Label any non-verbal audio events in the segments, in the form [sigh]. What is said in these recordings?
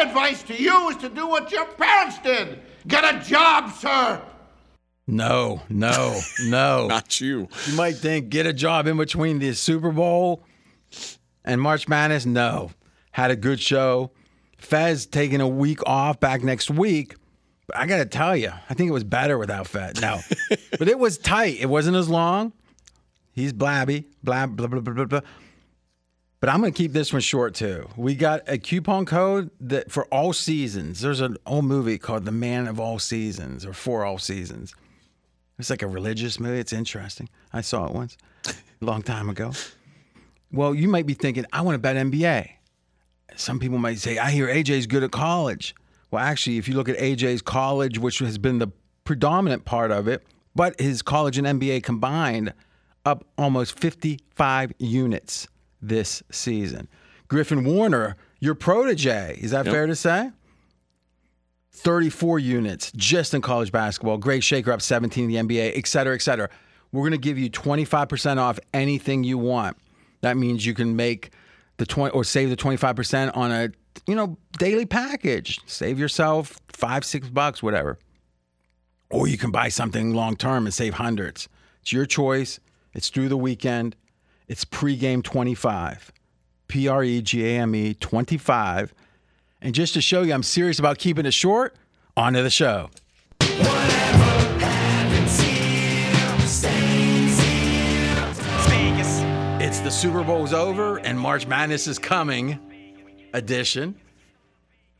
My advice to you is to do what your parents did. Get a job, sir. No, no, no. [laughs] Not you. You might think get a job in between the Super Bowl and March Madness. No, had a good show. Fez taking a week off, back next week. But I got to tell you, I think it was better without Fez. No, [laughs] but it was tight. It wasn't as long. He's blabby, blab, blah, blah, blah, blah, blah. But I'm going to keep this one short too. We got a coupon code that for all seasons. There's an old movie called The Man of All Seasons or For All Seasons. It's like a religious movie. It's interesting. I saw it once, a long time ago. Well, you might be thinking, I want to bet NBA. Some people might say, I hear AJ's good at college. Well, actually, if you look at AJ's college, which has been the predominant part of it, but his college and NBA combined, up almost 55 units this season. Griffin Warner, your protege, is that fair to say? 34 units just in college basketball. Greg Shaker up 17 in the NBA, et cetera, et cetera. We're going to give you 25% off anything you want. That means you can make the 20 or save the 25% on a, you know, daily package. Save yourself 5, 6 bucks, whatever. Or you can buy something long term and save hundreds. It's your choice. It's through the weekend. It's pregame 25. P R E G A M E 25. And just to show you I'm serious about keeping it short, on to the show. It's the Super Bowl's over and March Madness is coming edition.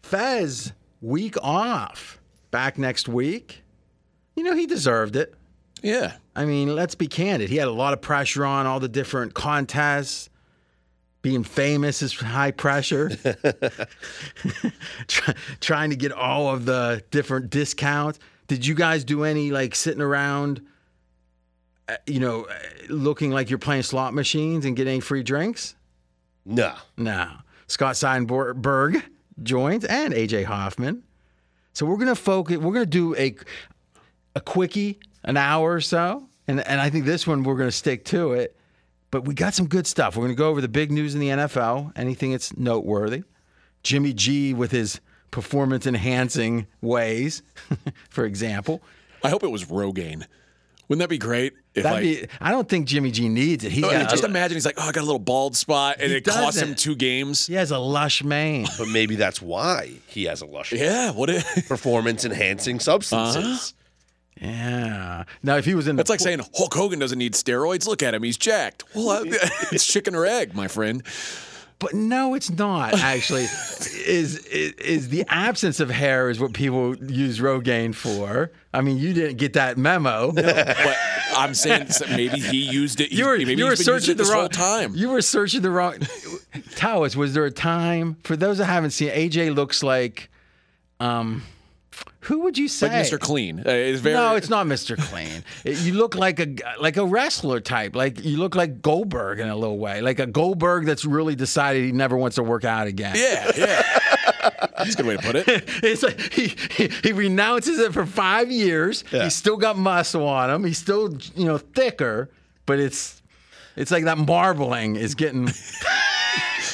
Fez, week off. Back next week. You know, he deserved it. Yeah. I mean, let's be candid. He had a lot of pressure on all the different contests. Being famous is high pressure. [laughs] [laughs] Try, trying to get all of the different discounts. Did you guys do any like sitting around, uh, you know, uh, looking like you're playing slot machines and getting free drinks? No. No. Scott Seidenberg joins and AJ Hoffman. So we're gonna focus. We're gonna do a a quickie, an hour or so, and and I think this one we're gonna stick to it. But we got some good stuff. We're gonna go over the big news in the NFL, anything that's noteworthy. Jimmy G with his performance enhancing ways, [laughs] for example. I hope it was Rogaine. Wouldn't that be great? If That'd like, be, I don't think Jimmy G needs it. He's Oh, got just imagine he's like, oh, I got a little bald spot, and He it costs him two games. he has a lush mane. But maybe that's why he has a lush Yeah, what? It, [laughs] performance enhancing substances. Uh-huh. Yeah. Now, if he was in the that's like saying Hulk Hogan doesn't need steroids. Look at him, he's jacked. Well, [laughs] it's chicken or egg, my friend. But no, it's not actually. is, [laughs] is is the absence of hair is what people use Rogaine for? I mean, you didn't get that memo. No, But I'm saying maybe he used it. you were maybe you were he's been using searching the wrong time. You were searching the wrong. Us, was there a time for those that haven't seen? AJ looks like, um, who would you say? like Mr. Clean. Uh, it's very. no, it's not Mr. Clean. You look like a like a wrestler type. Like you look like Goldberg in a little way. Like a Goldberg that's really decided he never wants to work out again. Yeah, yeah. That's a good way to put it. [laughs] It's like he, he he renounces it for five years. He's still got muscle on him. He's still you know thicker, but it's it's like that marbling is getting. [laughs]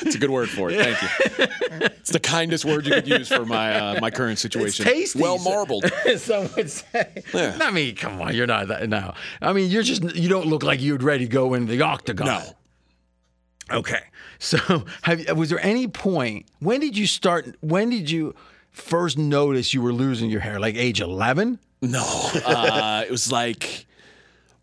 It's a good word for it. Thank you. It's the kindest word you could use for my uh, my current It's situation. tasty. Well marbled. [laughs] Some would say. Yeah. I mean, come on, you're not that. No, I mean, you're just you don't look like you'd ready to go into the octagon. No. Okay. So, have, was there any point? When did you start? When did you first notice you were losing your hair? Like age 11? No. [laughs] Uh, it was like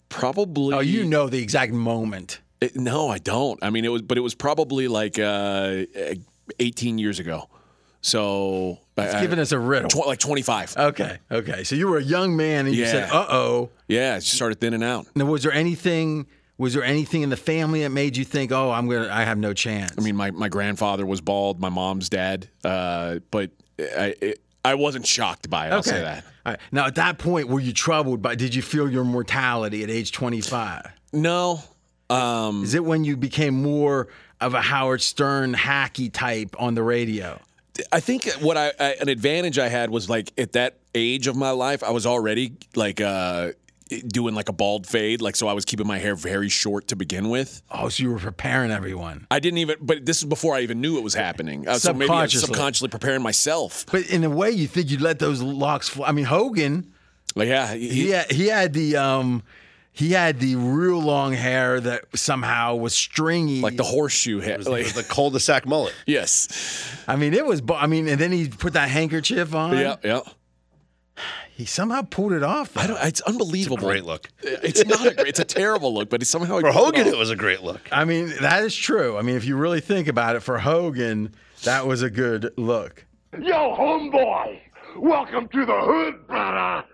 probably. Oh, you know the exact moment. It- no, I don't. I mean, it was, but it was probably like uh, 18 years ago. So, It's giving us a riddle. tw- like 25. Okay. Okay. So you were a young man and you said, "Uh oh." yeah, it just started thinning out. Now, was there anything? Was there anything in the family that made you think, "Oh, I'm gonna, I have no chance"? I mean, my, my grandfather was bald, my mom's dad, uh, but I it, I wasn't shocked by it. I'll say that. Right. Now, at that point, were you troubled by? Did you feel your mortality at age 25? No. Um, Is it when you became more of a Howard Stern hacky type on the radio? I think what I, I an advantage I had was like at that age of my life, I was already like uh doing like a bald fade, like so I was keeping my hair very short to begin with. Oh, so you were preparing everyone. I didn't even, but this is before I even knew it was happening. Uh, so maybe I was Subconsciously. preparing myself. But in a way, you think you'd let those locks fly. I mean, Hogan, Like, yeah, he, he had, he had the um, he had the real long hair that somehow was stringy. like the horseshoe hair. It Like, was the cul-de-sac mullet. yes, I mean, it was. I mean, and then he put that handkerchief on. yeah, yeah. He somehow pulled it off. I don't. It's unbelievable. Great look. It's not. A, great- it's a [laughs] terrible look, but it's somehow For Hogan, it was a great look. I mean, that is true. I mean, if you really think about it, for Hogan, that was a good look. Yo, homeboy, welcome to the hood, brother.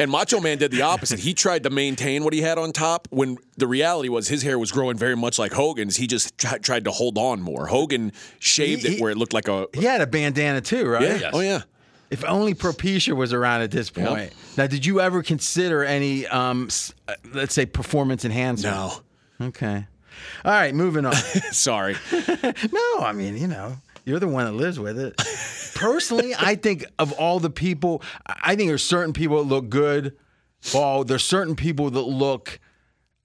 And Macho Man did the opposite. He tried to maintain what he had on top when the reality was his hair was growing very much like Hogan's. He just tr- tried to hold on more. Hogan shaved He- it where it looked like a. He had a bandana too, right? Yeah. Yes. Oh, yeah. If only Propecia was around at this point. Now, did you ever consider any, um, uh, let's say, performance enhancement? No. Okay. All right, moving on. [laughs] Sorry. [laughs] no, I mean, you know, you're the one that lives with it. Personally, I think of all the people, I think there's certain people that look good. Well, there's certain people that look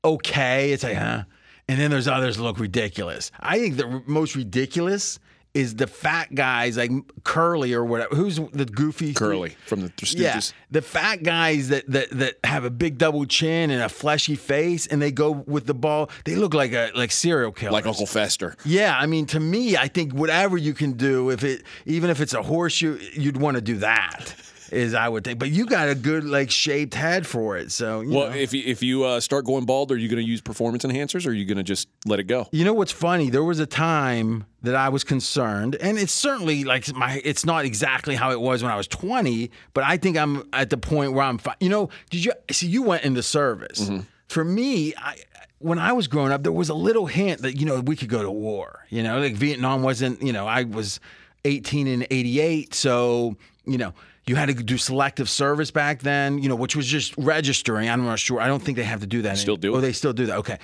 okay. It's like, huh? And then there's others that look ridiculous. I think the most ridiculous is the fat guys like Curly or whatever. Who's the goofy Curly from the Stooges. yeah, the fat guys that, that that have a big double chin and a fleshy face, and they go with the ball. They look like a like serial killers. Like Uncle Fester. Yeah, I mean, to me, I think whatever you can do, if it even if it's a horseshoe, you'd want to do that. Is I would think, but you got a good like shaped head for it, so you Well, know. if you, if you uh, start going bald, are you going to use performance enhancers or are you going to just let it go? You know what's funny? There was a time that I was concerned, and it's certainly like my. It's not exactly how it was when I was 20, but I think I'm at the point where I'm. Fi- you know, did you see? You went into service. For me, I when I was growing up, there was a little hint that you know we could go to war. You know, like Vietnam wasn't. You know, I was 18 in 88, so you know. You had to do selective service back then, you know, which was just registering. I'm not sure. I don't think they have to do that. Still any- do Oh, they still do that. Okay.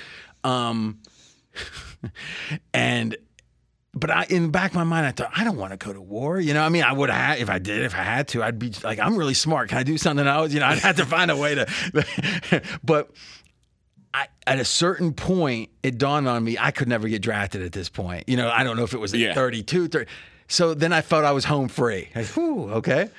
Um, [laughs] and but I in the back of my mind I thought I don't want to go to war. You know, I mean I would have if I did if I had to. I'd be like I'm really smart. Can I do something else? You know, I'd have to find a way to. [laughs] but I, at a certain point, it dawned on me I could never get drafted at this point. You know, I don't know if it was Yeah. 32, 30. So then I felt I was home free. Like, whew, okay.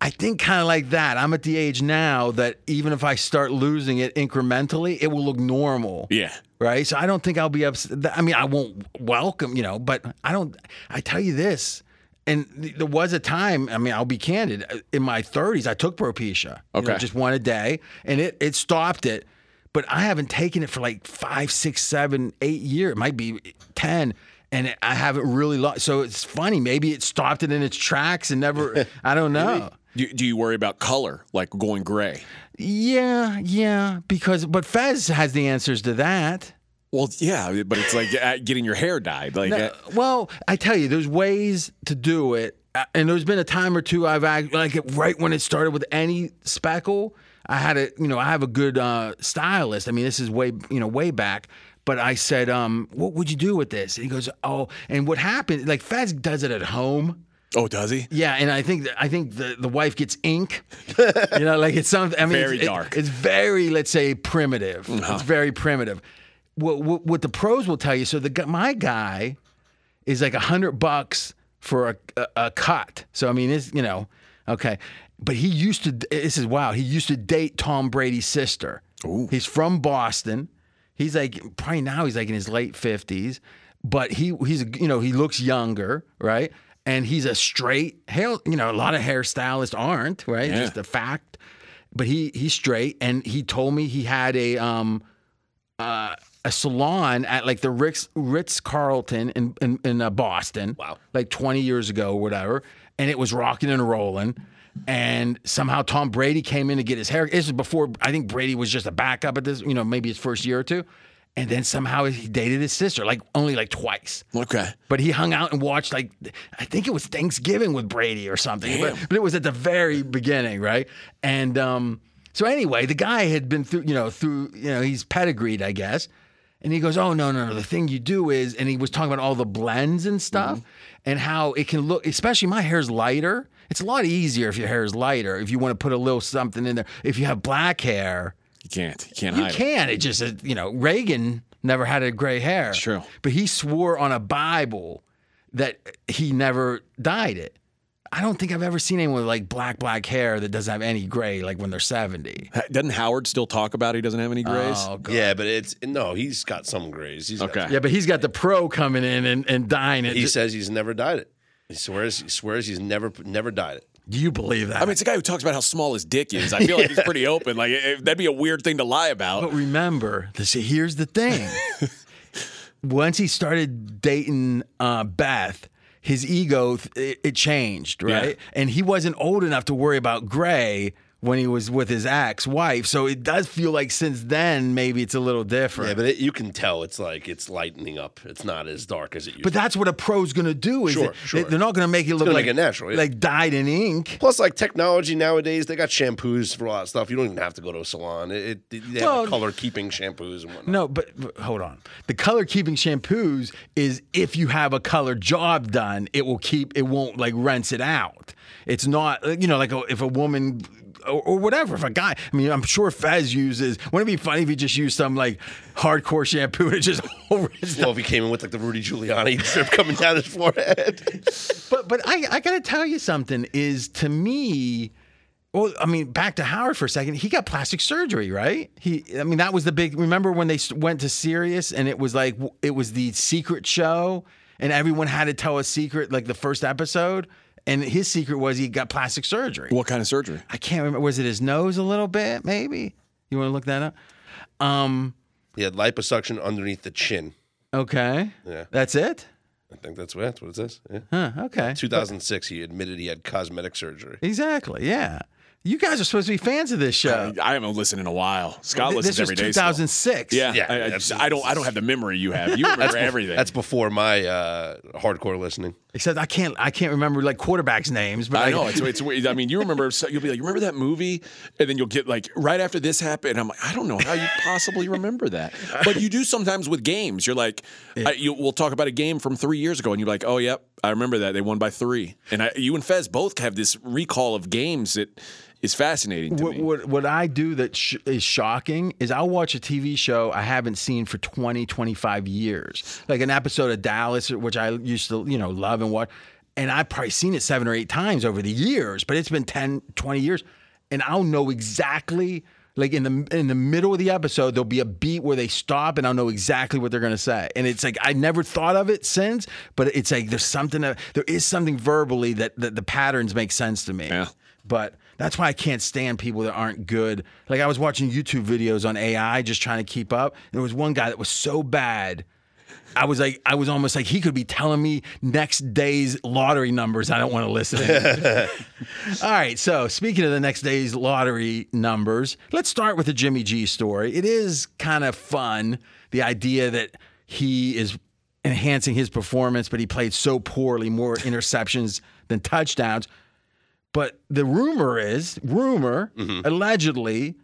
I think kind of like that. I'm at the age now that even if I start losing it incrementally, it will look normal Yeah. right? So I don't think I'll be upset. I mean, I won't welcome, you know, but I don't. I tell you this, and there was a time. I mean, I'll be candid. uh, In my 30s, I took Propecia, you know, Okay. just one a day, and it it stopped it. But I haven't taken it for like five, six, seven, eight years. It might be ten. And I haven't really lost. So it's funny. Maybe it stopped it in its tracks and never. I don't [laughs] know. Do, do you worry about color, like going gray? Yeah, yeah. Because but Fez has the answers to that. Well, yeah, but it's like uh, getting your hair dyed. Like, No, uh, well, I tell you, there's ways to do it, Uh, and there's been a time or two I've act like right when it started with any speckle. I had a, you know, I have a good uh, stylist. I mean, this is way, you know, way back. But I said, um, "What would you do with this?" And he goes, "Oh." And what happened? Like Fez does it at home. Oh, does he? Yeah, and I think I think the, the wife gets ink. [laughs] you know, like it's something. I mean, Very it's, it- dark. it's very, let's say, primitive. It's uh-huh. very primitive. What, what what the pros will tell you. So the my guy is like a hundred bucks for a, a a cut. So I mean, it's you know, okay. But he used to. This is wow. He used to date Tom Brady's sister. He's from Boston. He's like probably now he's like in his late fifties, but he he's you know he looks younger, right? And he's a straight hair. You know, a lot of hairstylists aren't right. Yeah. Just a fact. But he he's straight, and he told me he had a um uh, a salon at like the Ritz Ritz Carlton in in, in uh, Boston. Wow. like twenty years ago, or whatever, and it was rocking and rolling. And somehow Tom Brady came in to get his hair. This is before I think Brady was just a backup at this, you know, maybe his first year or two. And then somehow he dated his sister, like only like twice. Okay. But he hung out and watched like I think it was Thanksgiving with Brady or something. But, but it was at the very beginning, right? And um, so anyway, the guy had been through, you know, through, you know, he's pedigreed, I guess. And he goes, "Oh no, no, no! The thing you do is," and he was talking about all the blends and stuff, and how it can look. Especially my hair's lighter. It's a lot easier if your hair is lighter. If you want to put a little something in there. If you have black hair, can't. You can't You hide it. can. It just, uh, you know, Reagan never had a gray hair. It's true. But he swore on a Bible that he never dyed it. I don't think I've ever seen anyone with like black, black hair that doesn't have any gray, like when they're 70. Doesn't Howard still talk about he doesn't have any grays? Oh, God. Yeah, but it's no. He's got some grays. He's got- Okay. Yeah, but he's got the pro coming in and, and dyeing it. he says he's never dyed it. He swears. He swears he's never never dyed it. Do you believe that? I mean, it's a guy who talks about how small his dick is. I feel like he's [laughs] pretty open. Like it, that'd be a weird thing to lie about. But remember, this, here's the thing. [laughs] Once he started dating uh, Beth, his ego it, it changed, right? Yeah. And he wasn't old enough to worry about gray when he was with his ex-wife. So it does feel like since then maybe it's a little different. Yeah, but it, you can tell it's like it's lightening up. It's not as dark as it used. But to that's what a pro's going to do. Is Sure, it- sure. They're not going to make it look like a natural, yeah. like dyed in ink. Plus, like technology nowadays, they got shampoos for a lot of stuff. You don't even have to go to a salon. It, it they have Well- color keeping shampoos and whatnot. No, but, but hold on. The color keeping shampoos is if you have a color job done, it will keep. It won't like rinse it out. It's not you know like a, if a woman. Or, or whatever. If a guy, I mean, I'm sure Fez uses. Wouldn't it be funny if he just used some like hardcore shampoo and it just [laughs] rinsed Well, if he came in with like the Rudy Giuliani [laughs] drip coming down his forehead. But but I, I gotta tell you something is to me. Well, I mean, back to Howard for a second. He got plastic surgery, right? He, I mean, that was the big. Remember when they went to Sirius and it was like it was the secret show, and everyone had to tell a secret, like the first episode. And his secret was he got plastic surgery. What kind of surgery? I can't remember. Was it his nose a little bit? Maybe you want to look that up. Um. he had liposuction underneath the chin. Okay. Yeah. That's it. I think that's what, that's what it says. Yeah. Huh. Okay. 2006, he admitted he had cosmetic surgery. Exactly. Yeah. You guys are supposed to be fans of this show. I haven't listened in a while. Scott listens every day. this was every day. still. 2006. Yeah, Yeah, I, I, just- I don't. I don't have the memory you have. You [laughs] remember everything. That's before my uh, hardcore listening. Except I can't I can't remember like quarterbacks' names, but I know [laughs] it's it's weird. I mean, you remember so you'll be like, you remember that movie, and then you'll get like right after this happened. I'm like, I don't know how you possibly remember that, [laughs] but you do sometimes with games. You're like, I, you, we'll talk about a game from three years ago, and you're like, oh yep, I remember that they won by three. And I, you and Fez both have this recall of games that is fascinating to what, me. what what I do that sh- is shocking is I'll watch a TV show I haven't seen for 20, 25 years. Like an episode of Dallas, which I used to, you know, love and watch. And I've probably seen it seven or eight times over the years, but it's been 10, 20 years. And I'll know exactly like in the in the middle of the episode, there'll be a beat where they stop and I'll know exactly what they're gonna say. And it's like I never thought of it since, but it's like there's something that, there is something verbally that, that the patterns make sense to me. Yeah. But that's why I can't stand people that aren't good. Like I was watching YouTube videos on AI just trying to keep up. There was one guy that was so bad. I was like, I was almost like he could be telling me next day's lottery numbers. I don't want to listen. [laughs] All right. So speaking of the next day's lottery numbers, let's start with the Jimmy G story. It is kind of fun. The idea that he is enhancing his performance, but he played so poorly, more interceptions than touchdowns. But the rumor is, rumor, mm-hmm. allegedly,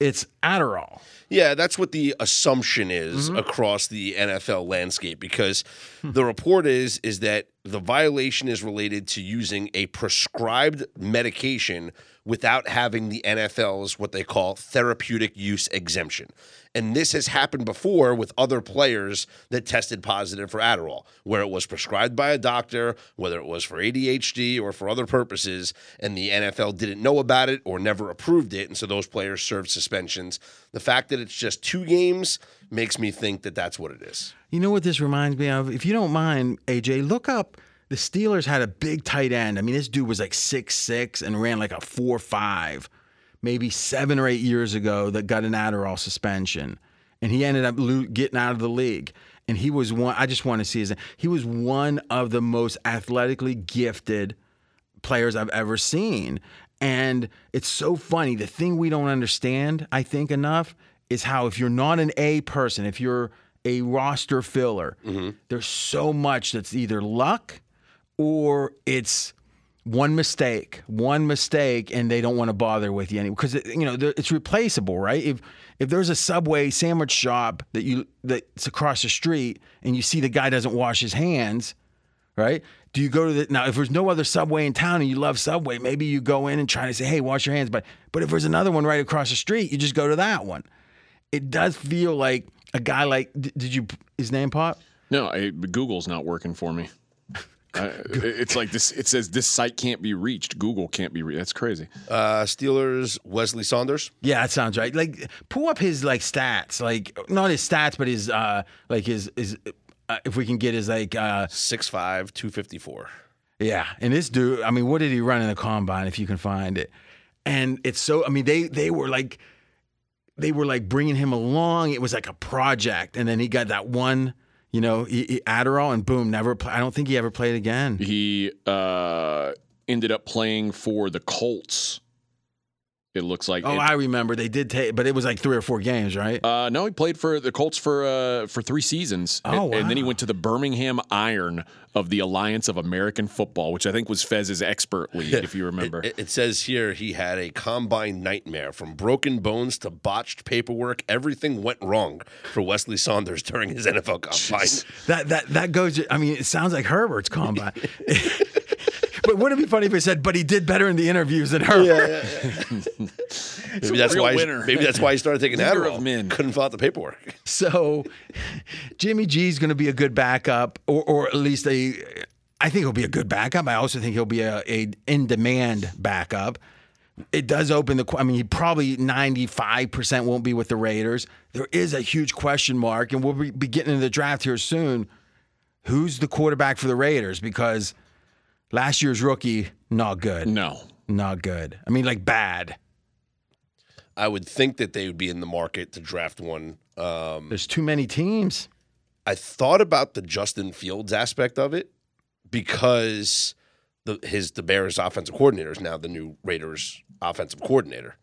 it's Adderall. Yeah, that's what the assumption is mm-hmm. across the NFL landscape because the report is is that the violation is related to using a prescribed medication without having the NFL's what they call therapeutic use exemption. And this has happened before with other players that tested positive for Adderall, where it was prescribed by a doctor, whether it was for ADHD or for other purposes, and the NFL didn't know about it or never approved it. And so those players served suspensions. The fact that it's just two games makes me think that that's what it is. You know what this reminds me of? If you don't mind, AJ, look up the Steelers had a big tight end. I mean, this dude was like six six and ran like a four five, maybe seven or eight years ago that got an Adderall suspension, and he ended up getting out of the league. And he was one. I just want to see his. He was one of the most athletically gifted players I've ever seen. And it's so funny. The thing we don't understand, I think, enough is how if you're not an A person, if you're a roster filler, mm-hmm. there's so much that's either luck or it's one mistake, one mistake, and they don't want to bother with you anymore because you know it's replaceable, right? If if there's a Subway sandwich shop that you that's across the street and you see the guy doesn't wash his hands, right? Do you go to the now if there's no other subway in town and you love subway maybe you go in and try to say hey wash your hands but but if there's another one right across the street you just go to that one it does feel like a guy like did you his name pop No, I, Google's not working for me. I, [laughs] it's like this. It says this site can't be reached. Google can't be reached. That's crazy. Uh, Steelers, Wesley Saunders. yeah that sounds right like pull up his like stats like not his stats but his uh like his his uh, if we can get his like uh 6'5, 254. Yeah, and this dude, I mean, what did he run in the combine if you can find it? And it's so, I mean, they they were like, they were like bringing him along. It was like a project, and then he got that one, you know, he, he- Adderall, and boom, never. Play, I don't think he ever played again. He uh, ended up playing for the Colts. It looks like. Oh, it- I remember they did take, but it was like three or four games, right? Uh, no, he played for the Colts for uh, for three seasons. Oh, and, and then he went to the Birmingham Iron of the Alliance of American Football, which I think was Fez's expert league, if you [laughs] remember. It, it says here he had a combine nightmare from broken bones to botched paperwork. Everything went wrong for Wesley Saunders during his NFL combine. that that that goes. I mean, it sounds like Herbert's combine. [laughs] but wouldn't it be funny if it said, "But he did better in the interviews than Herbert"? [laughs] Maybe that's why. He, winner. maybe that's why he started taking Leader Adderall. of men. Couldn't fill out the paperwork. So Jimmy G is going to be a good backup, or, or at least a. I think he'll be a good backup. I also think he'll be a, a in demand backup. It does open the. qu- I mean, he probably ninety five percent won't be with the Raiders. There is a huge question mark, and we'll be, be getting into the draft here soon. Who's the quarterback for the Raiders? Because last year's rookie, not good, no. not good. I mean, like bad. I would think that they would be in the market to draft one. Um, There's too many teams. I thought about the Justin Fields aspect of it because the his the Bears offensive coordinator is now the new Raiders offensive coordinator.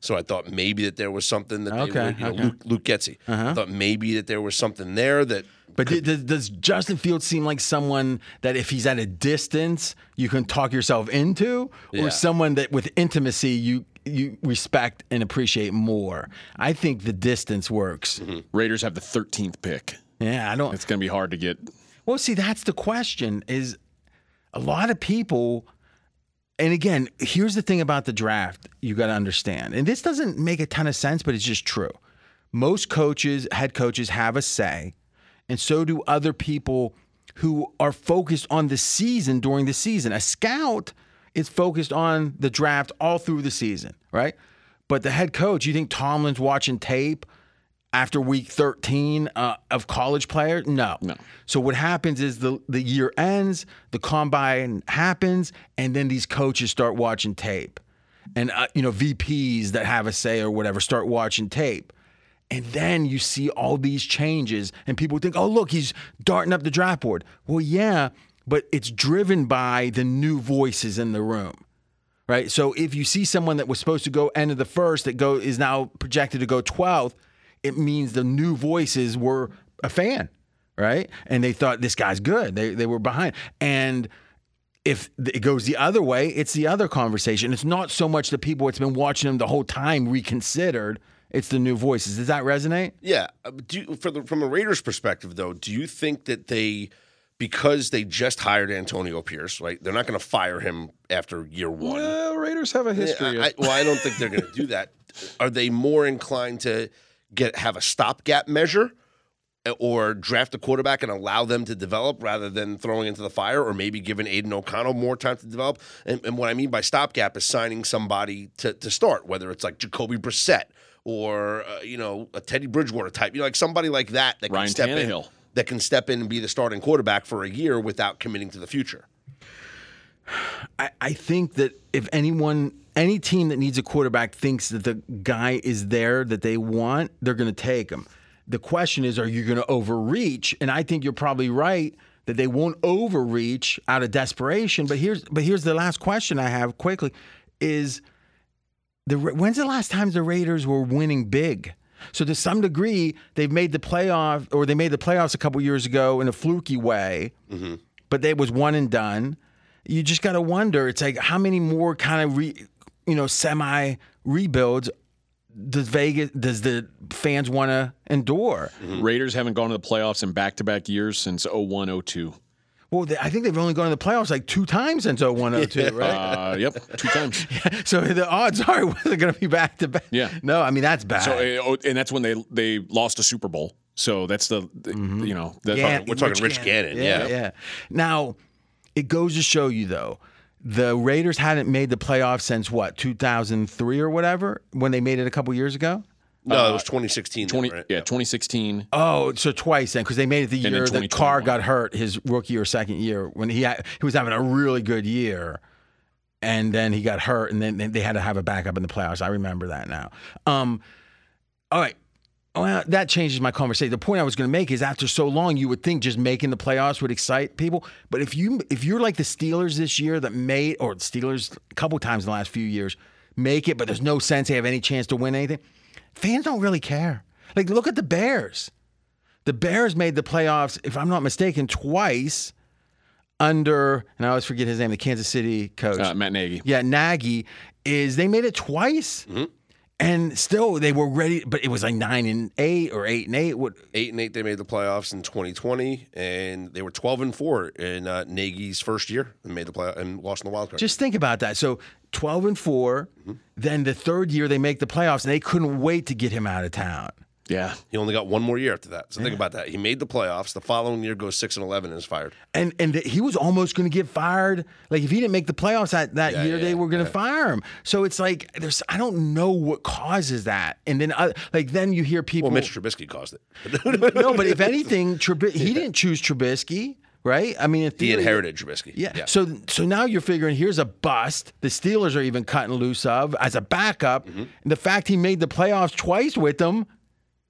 So I thought maybe that there was something that they Okay, would, you know, okay. Luke, Luke Getsy. I uh-huh. thought maybe that there was something there that But d- does, does Justin Fields seem like someone that if he's at a distance you can talk yourself into, Yeah. or someone that with intimacy you you respect and appreciate more? I think the distance works. Mm-hmm. Raiders have the 13th pick. Yeah, I don't. It's going to be hard to get. Well, see, that's the question. Is a lot of people. And again, here's the thing about the draft you got to understand. And this doesn't make a ton of sense, but it's just true. Most coaches, head coaches have a say, and so do other people who are focused on the season during the season. A scout is focused on the draft all through the season, right? But the head coach, you think Tomlin's watching tape after week 13 uh, of college players? No. No. So what happens is the the year ends, the combine happens, and then these coaches start watching tape, and uh, you know VPs that have a say or whatever start watching tape, and then you see all these changes, and people think, oh look, he's darting up the draft board. Well, yeah, but it's driven by the new voices in the room right? So if you see someone that was supposed to go end of the first that go is now projected to go 12th, it means the new voices were a fan, right? And they thought this guy's good. They they were behind. And if it goes the other way, it's the other conversation. It's not so much the people that's been watching them the whole time reconsidered. It's the new voices. Does that resonate? Yeah. uh, Do you, for the, from a Raiders perspective, though, do you think that they, because they just hired Antonio Pierce, right? They're not going to fire him after year one. Well, Raiders have a history. I, I, well, I don't think they're going to do that. Are they more inclined to get have a stopgap measure, uh, or draft a quarterback and allow them to develop rather than throwing into the fire, or maybe giving Aidan O'Connell more time to develop? And, and what I mean by stopgap is signing somebody to to start, whether it's like Jacoby Brissett or uh, you know a Teddy Bridgewater type, you know, like somebody like that that can Ryan step in. That can step in and be the starting quarterback for a year without committing to the future. I, I think that if anyone, any team that needs a quarterback thinks that the guy is there that they want, they're going to take him. The question is, are you going to overreach? And I think you're probably right that they won't overreach out of desperation. But here's, but here's the last question I have quickly: is the when's the last time the Raiders were winning big? So to some degree, they've made the playoff, or they made the playoffs a couple years ago in a fluky way, mm-hmm. but they was one and done. You just got to wonder. It's like how many more kind of re, you know, semi rebuilds does Vegas, does the fans want to endure? Mm-hmm. Raiders haven't gone to the playoffs in back to back years since 01 02. Well, they, I think they've only gone to the playoffs like two times since 0102, right? Uh, yep, two times. [laughs] so the odds are [laughs] they're going to be back to back. Yeah. No, I mean that's bad. So, eh, oh, and that's when they they lost a Super Bowl. So that's the, the- mm-hmm. you know that's Yeah. We're talking Rich Gannon. yeah, yeah. Now, it goes to show you though, the Raiders hadn't made the playoffs since what 2003 or whatever when they made it a couple years ago. No, it was 2016. then, twenty right? yeah 2016. Oh, so twice then, because they made it the year in that Carr got hurt, his rookie or second year, when he had, he was having a really good year, and then he got hurt, and then then they had to have a backup in the playoffs. I remember that now. Um, all right. Well, that changes my conversation. The point I was going to make is, after so long, you would think just making the playoffs would excite people. But if you if you're like the Steelers this year that made, or the Steelers a couple times in the last few years, make it, but there's no sense they have any chance to win anything. Fans don't really care. Like, look at the Bears. The Bears made the playoffs, if I'm not mistaken, twice under, and I always forget his name, the Kansas City coach. Uh, Matt Nagy. yeah, Nagy, is they made it twice. And still, they were ready, but it was like nine and eight or eight and eight. What? Eight and eight, they made the playoffs in 2020, and they were 12 and four in uh, Nagy's first year and made the play and lost in the wild card. Just think about that. So twelve and 4 Then the third year they make the playoffs, and they couldn't wait to get him out of town. Yeah. he only got one more year after that. So think about that. He made the playoffs. The following year goes six and 11 and is fired. And and he was almost going to get fired. Like if he didn't make the playoffs that, that Yeah, year, yeah, they were going to fire him. So it's like there's I don't know what causes that. And then uh, like then you hear people. Well, Mitch Trubisky caused it. [laughs] no, but if [laughs] anything, Trub- he didn't choose Trubisky, right? I mean, in he theory- inherited Trubisky. Yeah. So so now you're figuring here's a bust. The Steelers are even cutting loose of as a backup. Mm-hmm. And the fact he made the playoffs twice with them.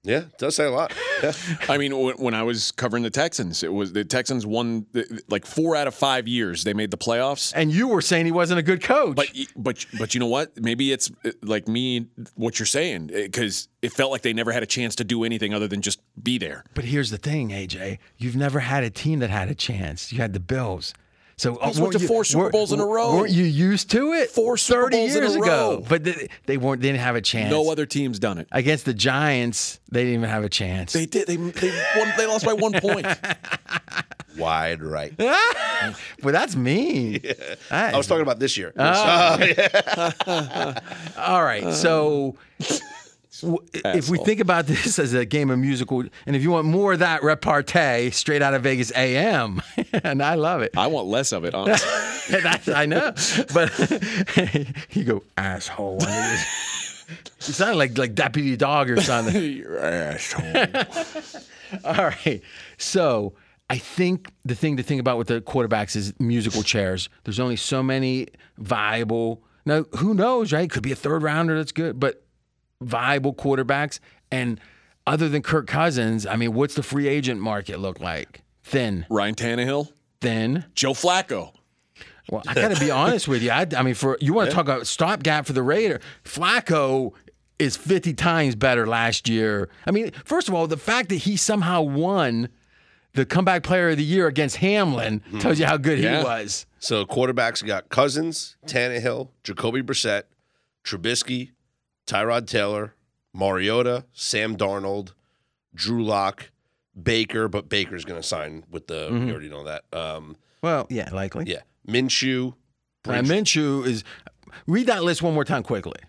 Yeah, it does say a lot. Yeah. [laughs] I mean, when when I was covering the Texans, it was the Texans won the, like four out of five years they made the playoffs. And you were saying he wasn't a good coach. But but but you know what? Maybe it's uh, like me what you're saying because it felt like they never had a chance to do anything other than just be there. But here's the thing, AJ. You've never had a team that had a chance. You had the Bills. So uh, Bills went weren't to you- four Super weren't- Bowls in a row. Weren't you used to it? Four Super 30 Bowls in a years ago. row. But they, they weren't. They didn't have a chance. No other team's done it. against the Giants. They didn't even have a chance. They did. They they won, they lost by one point. [laughs] Wide right. [laughs] well, that's mean. I was talking about this year. [laughs] All right. So w- if we think about [laughs] this as a game of musical, and if you want more of that repartee straight out of Vegas AM, [laughs] and I love it. I want less of it. Honestly. [laughs] I know. But you go, asshole. You sound like like deputy dog or something. You're asshole. All right. So I think the thing to think about with the quarterbacks is musical chairs. There's only so many viable. Now, who knows, right? Could be a third rounder that's good, but viable quarterbacks. And other than Kirk Cousins, I mean, what's the free agent market look like? Thin, Ryan Tannehill, thin. Joe Flacco. Well, I got to be [laughs] honest with you. I, I mean, for you want to talk about stopgap for the Raider, Flacco is 50 times better last year. I mean, first of all, the fact that he somehow won the comeback player of the year against Hamlin hmm. tells you how good Yeah. he was. So quarterbacks got Cousins, Tannehill, Jacoby Brissett, Trubisky, Tyrod Taylor, Mariota, Sam Darnold, Drew Lock, Baker, but Baker's going to sign with the. Mm-hmm. We already know that. Um, Well, yeah, likely. yeah, Minshew, Bridge- Minshew is. Read that list one more time quickly.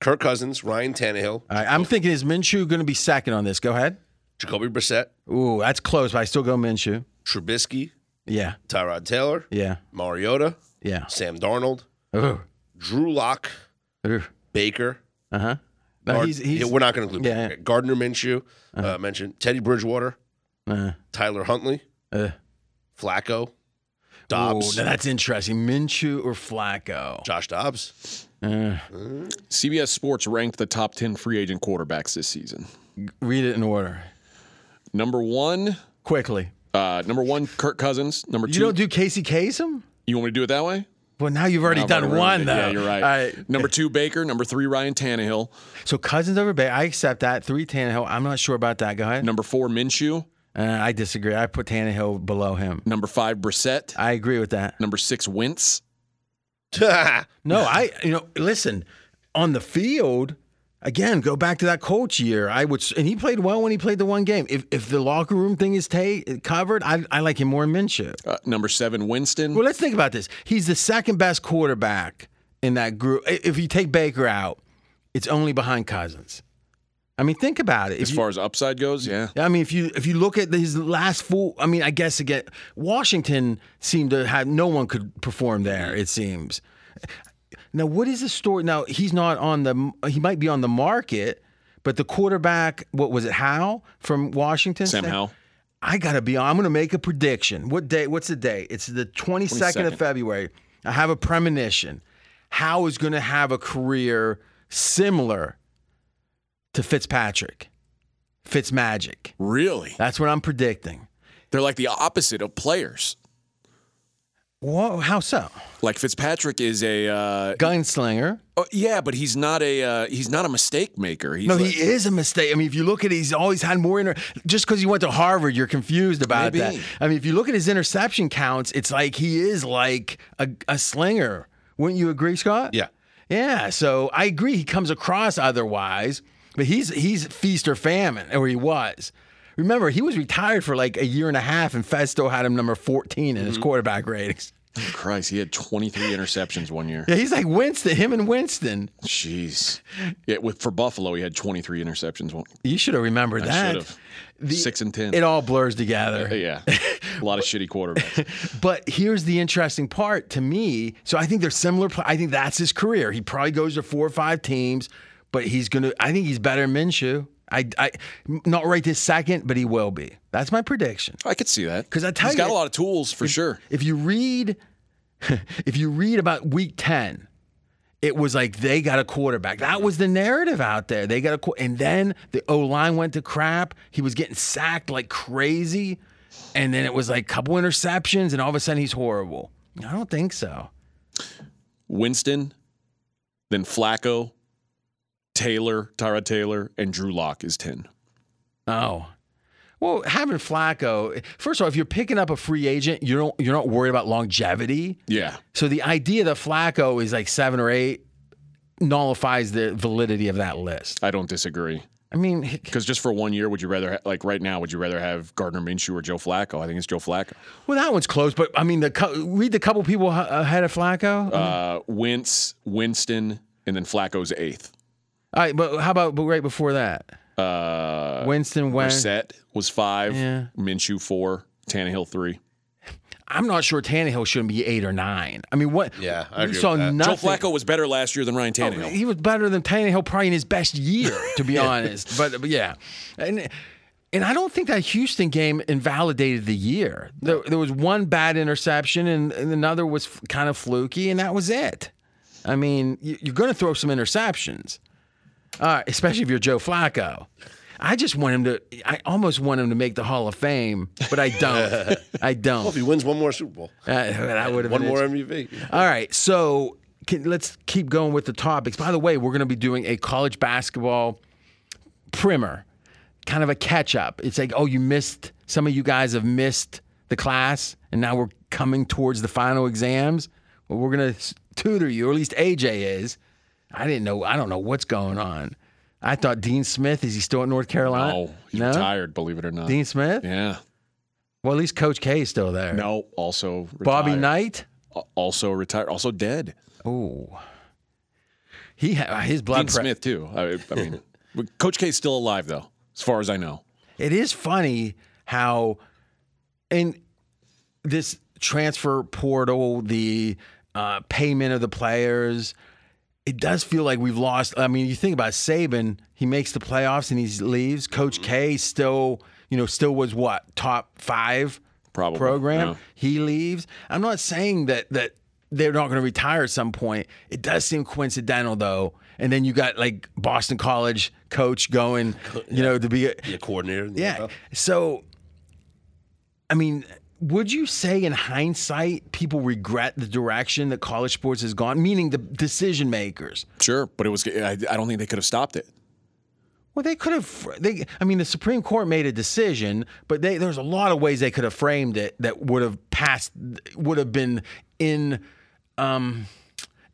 Kirk Cousins, Ryan Tannehill, right, I'm thinking is Minshew going to be second on this? Go ahead. Jacoby Brissett, Ooh, that's close, but I still go Minshew. Trubisky, Yeah, Tyrod Taylor, yeah, Mariota, yeah. Sam Darnold, Ooh, Drew Lock, ooh. Baker. Uh huh. Gard- he's, he's, yeah, we're not going to include yeah, Baker. Gardner Minshew, uh, mentioned Teddy Bridgewater, uh, Tyler Huntley, uh, Flacco, Ooh, Dobbs, now that's interesting. Minshew or Flacco? Josh Dobbs. Uh, CBS Sports ranked the top 10 free agent quarterbacks this season. read it in order Number one, quickly. uh, number one, Kirk Cousins. Number two. You don't do Casey Kasem? you want me to do it that way? Well, now you've already I've done already one, ruined though. Yeah, you're right. All right. Number two, Baker. Number three, Ryan Tannehill. So Cousins over Bay. I accept that. Three Tannehill. I'm not sure about that. Go ahead. Number four, Minshew. Uh, I disagree. I put Tannehill below him. Number five, Brissett. I agree with that. Number six, Wentz. [laughs] No, I. You know, listen. On the field, Again, go back to that coach year. I would, and he played well when he played the one game. If if the locker room thing is ta- covered, I, I like him more than Minshew. Uh, number seven, Winston. Well, let's think about this. He's the second best quarterback in that group. If you take Baker out, it's only behind Cousins. I mean, think about it. If as you- far as upside goes, yeah. I mean, if you if you look at his last full, I mean, I guess again, Washington seemed to have no one could perform there. It seems. Now, what is the story? Now he's not on the. He might be on the market, but the quarterback, what was it? How from Washington? Sam Sa- Howell. I gotta be. I'm gonna make a prediction. What day? What's the day? It's the 22nd, of February. I have a premonition. Howell is gonna have a career similar to Fitzpatrick, Fitzmagic. Really? That's what I'm predicting. They're like the opposite of players. Whoa, how so? Like Fitzpatrick is a uh, Gunslinger. oh, yeah, but he's not a uh, he's not a mistake maker. He's No, like- he is a mistake. I mean, if you look at it, he's always had more inter. Just because he went to Harvard, you're confused about Maybe. that. I mean, if you look at his interception counts, it's like he is like a, a slinger. Wouldn't you agree, Scott? Yeah. Yeah. So I agree. He comes across otherwise, but he's he's feast or famine, or he was. Remember, he was retired for like a year and a half, and Fez still had him number 14 in his mm-hmm. quarterback ratings. Oh, Christ, he had 23 interceptions one year. Yeah, he's like Winston, him and Winston. Jeez. Yeah, with for Buffalo, he had 23 interceptions. One, You should have remembered I that. have. Six and ten. It all blurs together. yeah, a lot of shitty quarterbacks. [laughs] But here's the interesting part to me. So I think they're similar. I think that's his career. He probably goes to four or five teams, but he's gonna. I think he's better than Minshew. I, I, not right this second, but he will be. That's my prediction. I could see that 'Cause I tell you, he's got a lot of tools for sure. If you read, [laughs] if you read about Week Ten, it was like they got a quarterback. That was the narrative out there. They got a, qu- and then the O line went to crap. He was getting sacked like crazy, and then it was like a couple interceptions, and all of a sudden he's horrible. I don't think so. Winston, then Flacco, Taylor, Tyrod Taylor, and Drew Lock is 10. Oh. Well, having Flacco, first of all, if you're picking up a free agent, you don't you're not worried about longevity. Yeah. So the idea that Flacco is like seven or eight nullifies the validity of that list. I don't disagree. I mean, Because just for one year, would you rather, ha- like right now, would you rather have Gardner Minshew or Joe Flacco? I think it's Joe Flacco. well, that one's close, but I mean, the read the couple people ahead of Flacco. Uh, Wentz, Winston, and then Flacco's eighth. All right, but how about but right before that? Uh, Winston Wentz. Brissett was five. Yeah. Minshew four. Tannehill three. I'm not sure Tannehill shouldn't be eight or nine. I mean, what? Yeah, I we agree saw with that. nothing. Joe Flacco was better last year than Ryan Tannehill. He was better than Tannehill probably in his best year, to be [laughs] honest. But, but yeah, and and I don't think that Houston game invalidated the year. There, there was one bad interception, and, and another was f- kind of fluky, and that was it. I mean, you, you're going to throw some interceptions, uh, especially if you're Joe Flacco. I just want him to. I almost want him to make the Hall of Fame, but I don't. [laughs] I don't. Well, if he wins one more Super Bowl, Uh, that would have one more. MVP. All right, so can, let's keep going with the topics. By the way, we're going to be doing a college basketball primer, kind of a catch up. It's like, oh, you missed, some of you guys have missed the class, and now we're coming towards the final exams. Well, we're going to tutor you, or at least AJ is. I didn't know, I don't know what's going on. I thought Dean Smith, is he still at North Carolina? Oh, he's retired, believe it or not. Dean Smith? Yeah. Well, at least Coach K is still there. No, also retired. Bobby Knight? Also retired. Also dead. Oh. He ha- his blood Dean pre- Smith, too. I, I mean, [laughs] Coach K is still alive, though, as far as I know. It is funny how in this transfer portal, the uh, payment of the players, it does feel like we've lost. I mean, you think about Saban, he makes the playoffs and he leaves. Coach mm-hmm. K still, you know, still was what top five Probably, program. yeah. He leaves. I'm not saying that that they're not going to retire at some point. It does seem coincidental though. And then you got like Boston College coach going, you know, to be a, Be a coordinator. yeah. NFL. So, I mean, would you say in hindsight, people regret the direction that college sports has gone, meaning the decision makers? Sure, but it was. I, I don't think they could have stopped it. Well, they could have. They, I mean, the Supreme Court made a decision, but they, there's a lot of ways they could have framed it that would have passed, would have been in, um,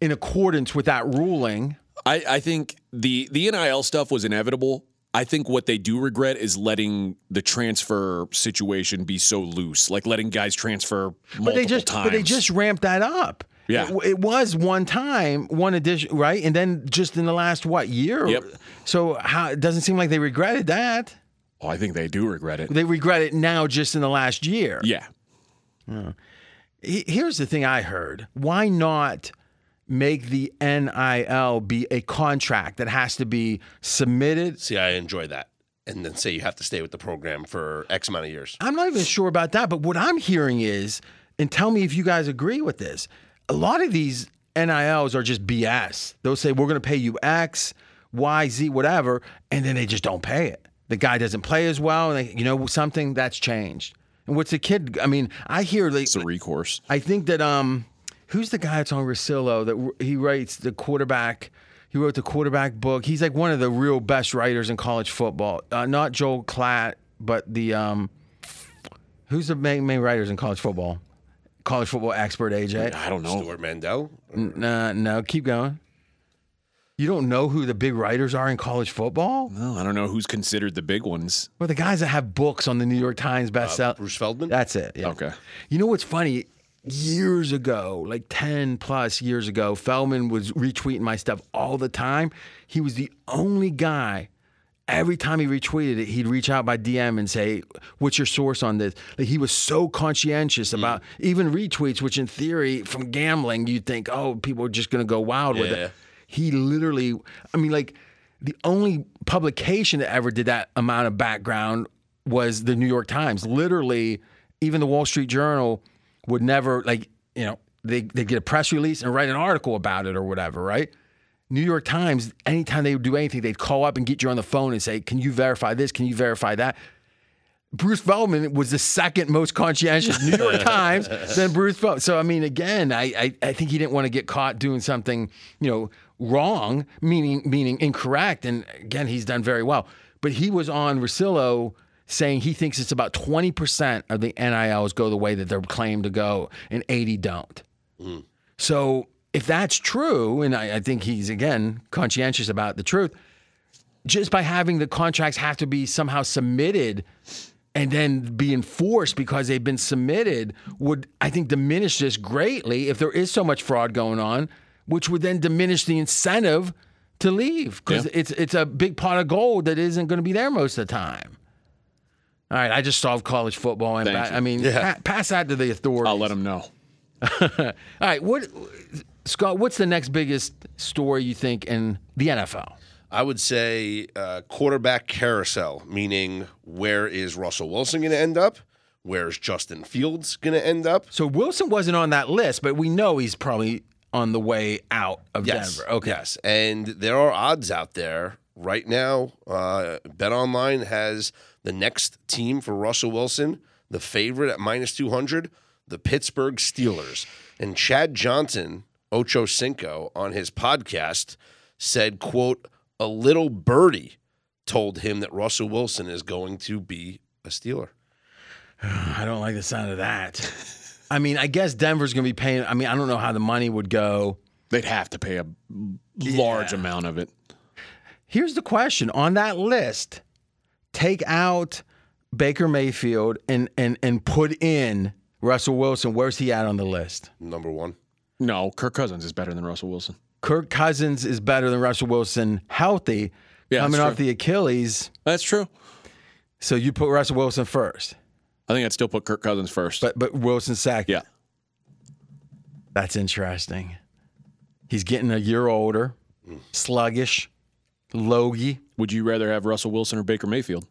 in accordance with that ruling. I, I think the the NIL stuff was inevitable. I think what they do regret is letting the transfer situation be so loose, like letting guys transfer multiple But they just times. but they just ramped that up. Yeah. It, it was one time, one edition, right? And then just in the last what year? Yep. So how it doesn't seem like they regretted that. Oh, I think they do regret it. They regret it now just in the last year. Yeah. He- Here's the thing I heard. Why not make the NIL be a contract that has to be submitted? See, I enjoy that. And then say you have to stay with the program for X amount of years. I'm not even sure about that, but what I'm hearing is, and tell me if you guys agree with this, a lot of these NILs are just BS. They'll say, we're going to pay you X, Y, Z, whatever, and then they just don't pay it. The guy doesn't play as well, and they, you know something that's changed. And what's the kid? I mean, I hear like, It's a recourse. I think that um, who's the guy that's on Rosillo that he writes the quarterback. He wrote the quarterback book. He's like one of the real best writers in college football. Uh, not Joel Klatt, but the um, who's the main main writers in college football? College football expert AJ. I don't know. Stewart Mandel. No, no, keep going. You don't know who the big writers are in college football? No, I don't know who's considered the big ones. Well, the guys that have books on the New York Times bestseller. Uh, Bruce Feldman. That's it. Yeah. Okay. You know what's funny? Years ago, like 10 plus years ago, Feldman was retweeting my stuff all the time. He was the only guy. Every time he retweeted it, he'd reach out by DM and say, "What's your source on this?" Like he was so conscientious hmm. about even retweets, which in theory, from gambling, you'd think, "Oh, people are just going to go wild with it." He literally, I mean, like the only publication that ever did that amount of background was the New York Times. Literally, even the Wall Street Journal would never like, you know, they they get a press release and write an article about it or whatever, right? New York Times, anytime they would do anything, they'd call up and get you on the phone and say, "Can you verify this? Can you verify that?" Bruce Feldman was the second most conscientious New York [laughs] Times than Bruce Feldman. So I mean, again, I, I I think he didn't want to get caught doing something, you know, wrong, meaning meaning incorrect. And again, he's done very well. But he was on Rosillo saying he thinks it's about twenty percent of the NILs go the way that they're claimed to go, and eighty don't. Hmm. So if that's true, and I, I think he's again conscientious about the truth, just by having the contracts have to be somehow submitted and then be enforced because they've been submitted would I think diminish this greatly if there is so much fraud going on, which would then diminish the incentive to leave because Yeah. it's it's a big pot of gold that isn't going to be there most of the time. All right, I just solved college football, and Thank ba- you. I mean, pa- pass that to the authorities. I'll let them know. [laughs] All right, what Scott? What's the next biggest story you think in the NFL? I would say uh, quarterback carousel, meaning where is Russell Wilson going to end up? Where's Justin Fields going to end up? So Wilson wasn't on that list, but we know he's probably on the way out of Yes. Denver. Okay. Yes. And there are odds out there right now. Uh, Bet Online has the next team for Russell Wilson, the favorite at minus 200, the Pittsburgh Steelers. And Chad Johnson, Ocho Cinco, on his podcast said, quote, a little birdie told him that Russell Wilson is going to be a Steeler. [sighs] I don't like the sound of that. I mean, I guess Denver's going to be paying. I mean, I don't know how the money would go. They'd have to pay a large amount of it. Here's the question on that list take out Baker Mayfield and, and, and put in Russell Wilson. Where's he at on the list? Number one. No, Kirk Cousins is better than Russell Wilson. Kirk Cousins is better than Russell Wilson healthy, Yeah, coming off the Achilles. That's true. So you put Russell Wilson first, I think I'd still put Kirk Cousins first. but but Wilson second. yeah. That's interesting. He's getting a year older, mm. sluggish, logy. Would you rather have Russell Wilson or Baker Mayfield?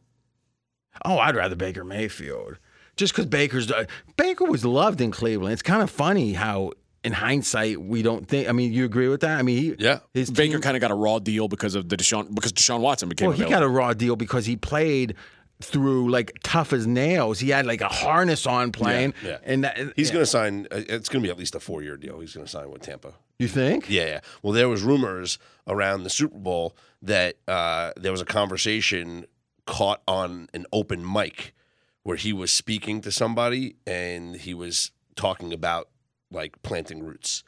Oh, I'd rather Baker Mayfield. Just because Baker's uh, Baker was loved in Cleveland. It's kind of funny how, in hindsight, we don't think. I mean, you agree with that? I mean, he, Yeah. his Baker kind of got a raw deal because of the Deshaun because Deshaun Watson became well, he got a raw deal because he played through like tough as nails. He had like a harness on playing, Yeah, yeah. and that, He's yeah. going to sign, uh, it's going to be at least a four year deal. He's going to sign with Tampa. You think? Yeah, yeah. Well, there was rumors around the Super Bowl that uh, there was a conversation caught on an open mic where he was speaking to somebody and he was talking about like planting roots.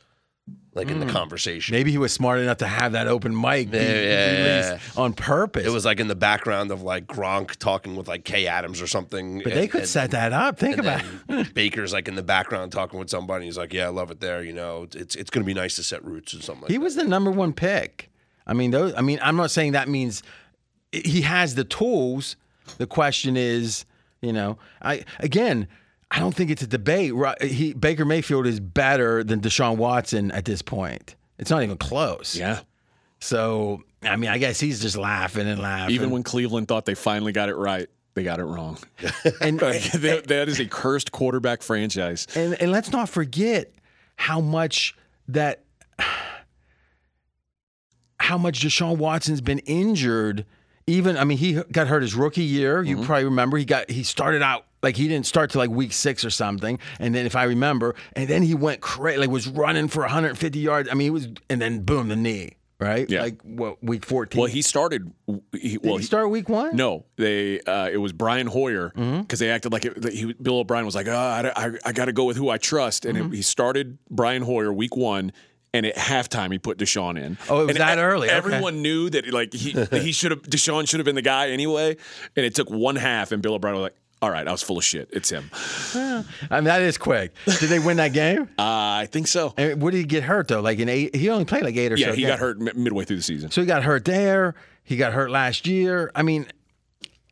Like in the hmm. conversation. Maybe he was smart enough to have that open mic be Yeah, yeah, released on purpose. It was like in the background of like Gronk talking with like Kay Adams or something. but they could set that up. Think about it. then [laughs] Baker's like in the background talking with somebody. He's like, "Yeah, I love it there. You know, it's it's going to be nice to set roots or something." Like He was the number one pick. I mean, those. I mean, I'm not saying that means he has the tools. The question is, you know, I again, I don't think it's a debate. He Baker Mayfield is better than Deshaun Watson at this point. It's not even close. Yeah. So I mean, I guess he's just laughing and laughing. Even when Cleveland thought they finally got it right, they got it wrong. [laughs] and, [laughs] that- that is a cursed quarterback franchise. and and let's not forget how much that [sighs] how much Deshaun Watson's been injured. Even I mean, he got hurt his rookie year. You Mm-hmm. probably remember he got he started out like he didn't start to like week six or something, and then if I remember, and then he went crazy, like was running for 150 yards. I mean, he was, and then boom, the knee, right? Yeah. Like what week 14? Well, he started. He, Did he start week one? No, they. Uh, it was Brian Hoyer because Mm-hmm. they acted like it, he, Bill O'Brien was like, oh, I, I, I got to go with who I trust, and Mm-hmm. it, he started Brian Hoyer week one. And at halftime, he put Deshaun in. Oh, it was And that e- early. Okay. Everyone knew that, like he [laughs] he should have Deshaun should have been the guy anyway. And it took one half, and Bill O'Brien was like, "All right, I was full of shit. It's him." I mean, that is quick. Did they win that game? [laughs] Uh, I think so. And what did he get hurt though? Like in eight, he only played like eight or Yeah, so. he games. got hurt mi- midway through the season. So he got hurt there. He got hurt last year. I mean,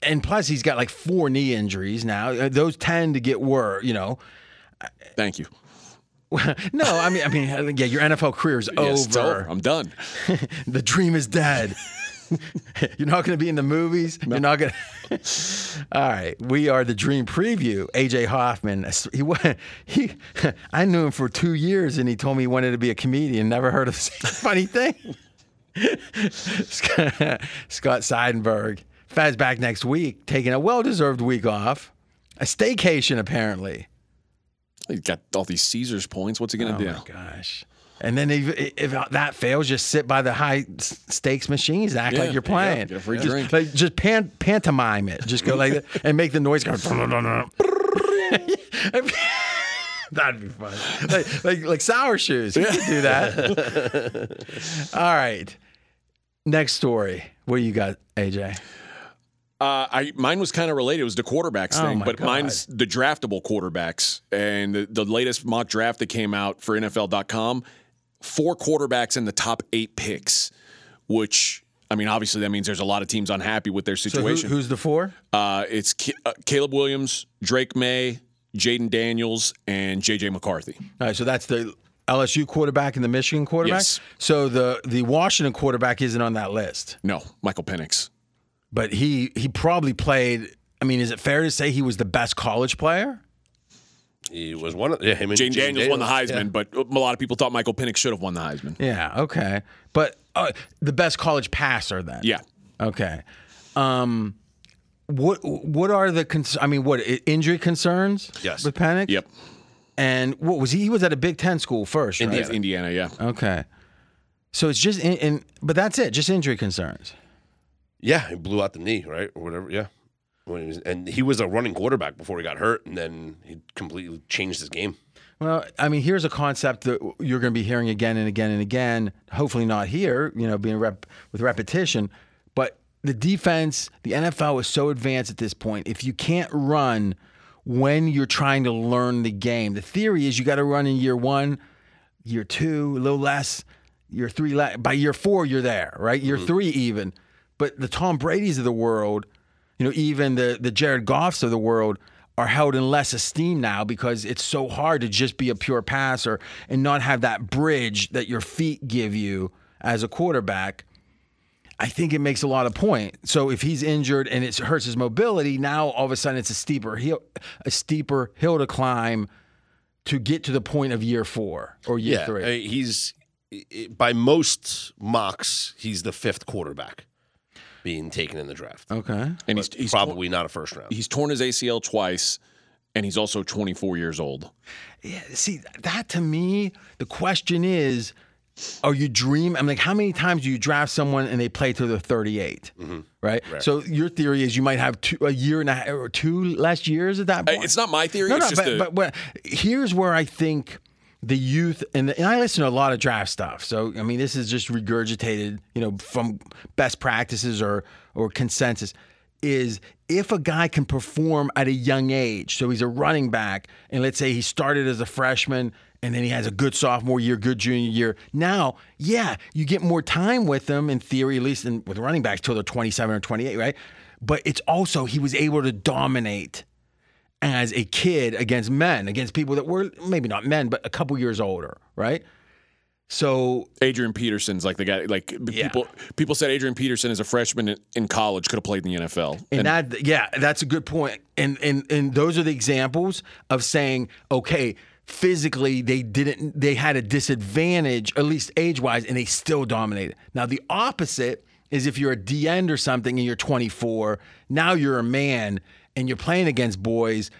and plus he's got like four knee injuries now. Uh, Those tend to get worse, you know. Thank you. [laughs] no, I mean, I mean, uh, yeah, your NFL career is it's over. over. I'm done. [laughs] the dream is dead. [laughs] You're not going to be in the movies. You're not going to. All right, we are the Dream Preview. AJ Hoffman. He he. I knew him for two years, and he told me he wanted to be a comedian. Never heard of such a funny thing. Scott Scott Seidenberg. Faz back next week, taking a well-deserved week off, a staycation apparently. He's got all these Caesars points. What's he gonna Oh do? my gosh. And then if, if that fails, just sit by the high stakes machines, act Yeah, like you're playing. Get a free just, drink. Like, just pan, pantomime it. Just go like that [laughs] and make the noise go. [laughs] That'd be fun. Like, like, like sour shoes. You could do that. [laughs] All right. Next story. What do you got, AJ? Uh, I mine was kind of related. It was the quarterbacks Oh thing, but God. mine's the draftable quarterbacks. And the, the latest mock draft that came out for NFL.com, four quarterbacks in the top eight picks, which I mean, obviously that means there's a lot of teams unhappy with their So who, situation. who's the four? uh, it's Ca- uh, Caleb Williams, Drake Maye, Jayden Daniels, and JJ McCarthy. All right, so that's the LSU quarterback and the Michigan quarterback. Yes. So the the Washington quarterback isn't on that list. No, Michael Penix. But he he probably played. I mean, is it fair to say he was the best college player? He was one of yeah, him and Jayden Daniels won the Daniels, Heisman, but a lot of people thought Michael Penix should have won the Heisman. Yeah. Okay. But uh, the best college passer then. Yeah. Okay. Um, what what are the cons- I mean, what injury concerns? Yes. With Penix. Yep. And what was he? He was at a Big Ten school first, right? It's Indiana, yeah. Okay. So it's just in, in, but that's it. Just injury concerns. Yeah, he blew out the knee, right, or whatever. Yeah, when he was, and he was a running quarterback before he got hurt, and then he completely changed his game. Well, I mean, here's a concept that you're going to be hearing again and again and again. Hopefully, not here, you know, being rep with repetition. But the defense, the NFL is so advanced at this point. If you can't run when you're trying to learn the game, the theory is you got to run in year one, year two, a little less, year three. By year four, you're there, right? Year mm-hmm. three, even. But the Tom Brady's of the world, you know, even the the Jared Goffs of the world are held in less esteem now because it's so hard to just be a pure passer and not have that bridge that your feet give you as a quarterback. I think it makes a lot of point. So if he's injured and it hurts his mobility, now all of a sudden it's a steeper hill, a steeper hill to climb to get to the point of year four or year Yeah, three. I mean, he's by most mocks, he's the fifth quarterback being taken in the draft. okay. And he's, he's Probably not a first round. he's torn his ACL twice, and he's also 24 years old. Yeah, see that to me, the question is, are you dream? I'm like, how many times do you draft someone and they play till they're 38, Mm-hmm. right? So your theory is you might have two, a year and a half or two less years at that point. It's not my theory. no, it's no, just but, a, but, but here's where I think the youth and, the, and I listen to a lot of draft stuff. So I mean, this is just regurgitated, you know, from best practices or or consensus. Is if a guy can perform at a young age, so he's a running back, and let's say he started as a freshman and then he has a good sophomore year, good junior year. Now, yeah, you get more time with him in theory, at least in, with running backs till they're 27 or 28, right? But it's also he was able to dominate as a kid against men, against people that were maybe not men, but a couple years older, right? So Adrian Peterson's like the guy. Like Yeah. people, people said Adrian Peterson as a freshman in, college could have played in the NFL. And, that, yeah, that's a good point. And and and those are the examples of saying, okay, physically they didn't, they had a disadvantage, at least age wise, and they still dominated. Now the opposite is if you're a D end or something and you're 24, now you're a man and you're playing against boys,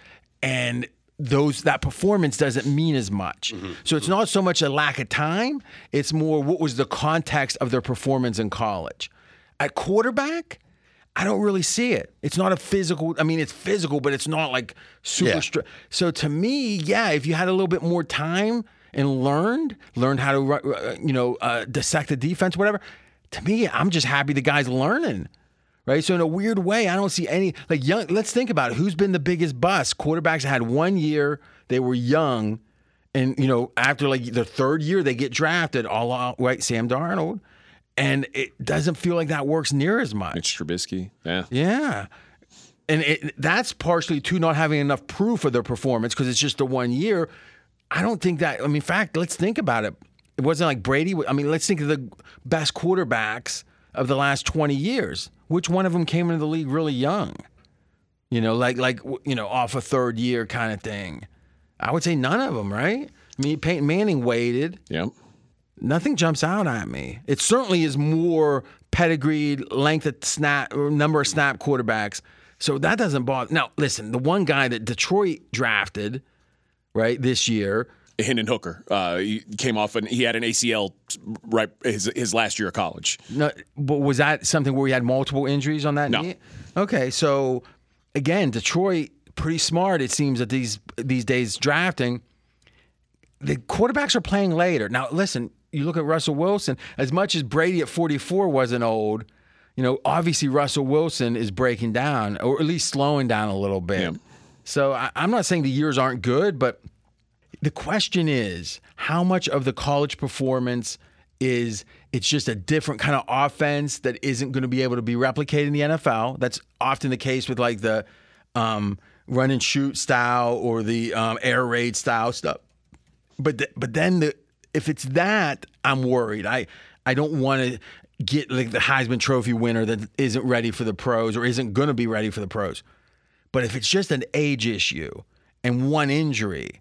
and those that performance doesn't mean as much. So it's not so much a lack of time; it's more what was the context of their performance in college. At quarterback, I don't really see it. It's not a physical. I mean, it's physical, but it's not like super. Yeah. Str- so to me, yeah, if you had a little bit more time and learned, learned how to, you know, uh, dissect the defense, whatever. To me, I'm just happy the guy's learning. Right. So in a weird way, I don't see any like young. Let's think about it. Who's been the biggest bust? Quarterbacks had one year. They were young, and you know after like the third year they get drafted. All out right, Sam Darnold, and it doesn't feel like that works near as much. Mitch Trubisky. Yeah. Yeah. And it, that's partially to not having enough proof of their performance because it's just the one year. I don't think that. I mean, in fact, let's think about it. It wasn't like Brady. I mean, let's think of the best quarterbacks of the last 20 years. Which one of them came into the league really young? You know, like like you know, off a third year kind of thing. I would say none of them, right? I mean, Peyton Manning waited Yeah. nothing jumps out at me. It certainly is more pedigreed, length of snap, or number of snap quarterbacks. So that doesn't bother. Now, listen, the one guy that Detroit drafted, right, this year, Hendon Hooker. Uh, he came off and he had an ACL right his his last year of college. no, but was that something where he had multiple injuries on that No. knee? Okay, so again, Detroit pretty smart. It seems that these these days drafting the quarterbacks are playing later. Now, listen, you look at Russell Wilson. As much as Brady at 44 wasn't old, you know, obviously Russell Wilson is breaking down, or at least slowing down a little bit. Yeah. So I, I'm not saying the years aren't good, but the question is how much of the college performance is it's just a different kind of offense that isn't going to be able to be replicated in the NFL. That's often the case with like the um, run and shoot style or the um, air raid style stuff. But th- but then the if it's that, I'm worried. I I don't want to get like the Heisman Trophy winner that isn't ready for the pros or isn't going to be ready for the pros. But if it's just an age issue and one injury,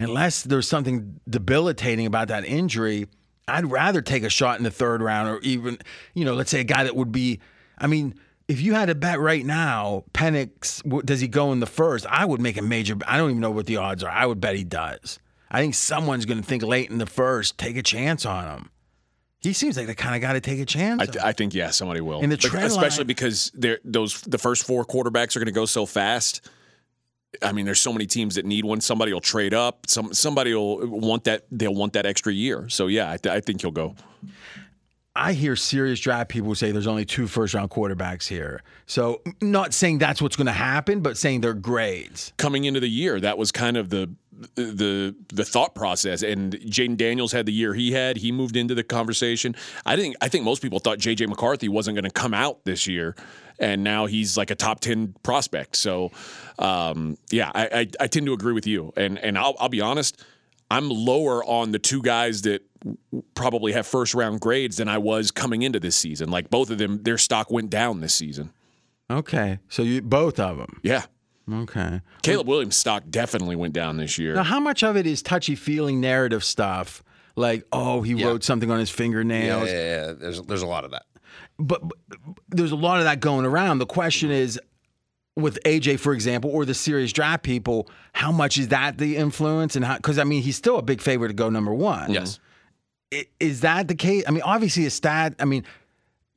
unless there's something debilitating about that injury, I'd rather take a shot in the third round or even, you know, let's say a guy that would be, I mean, if you had to bet right now, Penix, does he go in the first? I would make a major, I don't even know what the odds are. I would bet he does. I think someone's going to think late in the first, take a chance on him. He seems like the kind of guy to take a chance I, on. th- I think yeah, somebody will. And the trend especially line- because those the first four quarterbacks are going to go so fast. I mean, there's so many teams that need one. Somebody will trade up. Some somebody will want that. They'll want that extra year. So yeah, I, th- I think he'll go. I hear serious draft people say there's only two first round quarterbacks here. So, not saying that's what's going to happen, but saying their grades. Coming into the year, that was kind of the the the thought process. And Jayden Daniels had the year he had. He moved into the conversation. I think I think most people thought JJ McCarthy wasn't going to come out this year, and now he's like a top ten prospect. So, um, yeah, I, I I tend to agree with you. And and I'll I'll be honest. I'm lower on the two guys that probably have first round grades than I was coming into this season. Like both of them, their stock went down this season. Okay. So, you both of them. Yeah. Okay. Caleb Williams' stock definitely went down this year. Now, how much of it is touchy feeling narrative stuff? Like, oh, he wrote something on his Yeah, fingernails. yeah, yeah. There's there's a lot of that. But, but there's a lot of that going around. The question is, with AJ, for example, or the serious draft people, how much is that the influence? And how, because I mean, he's still a big favorite to go number one. Yes. I- Is that the case? I mean, obviously, a stat, I mean,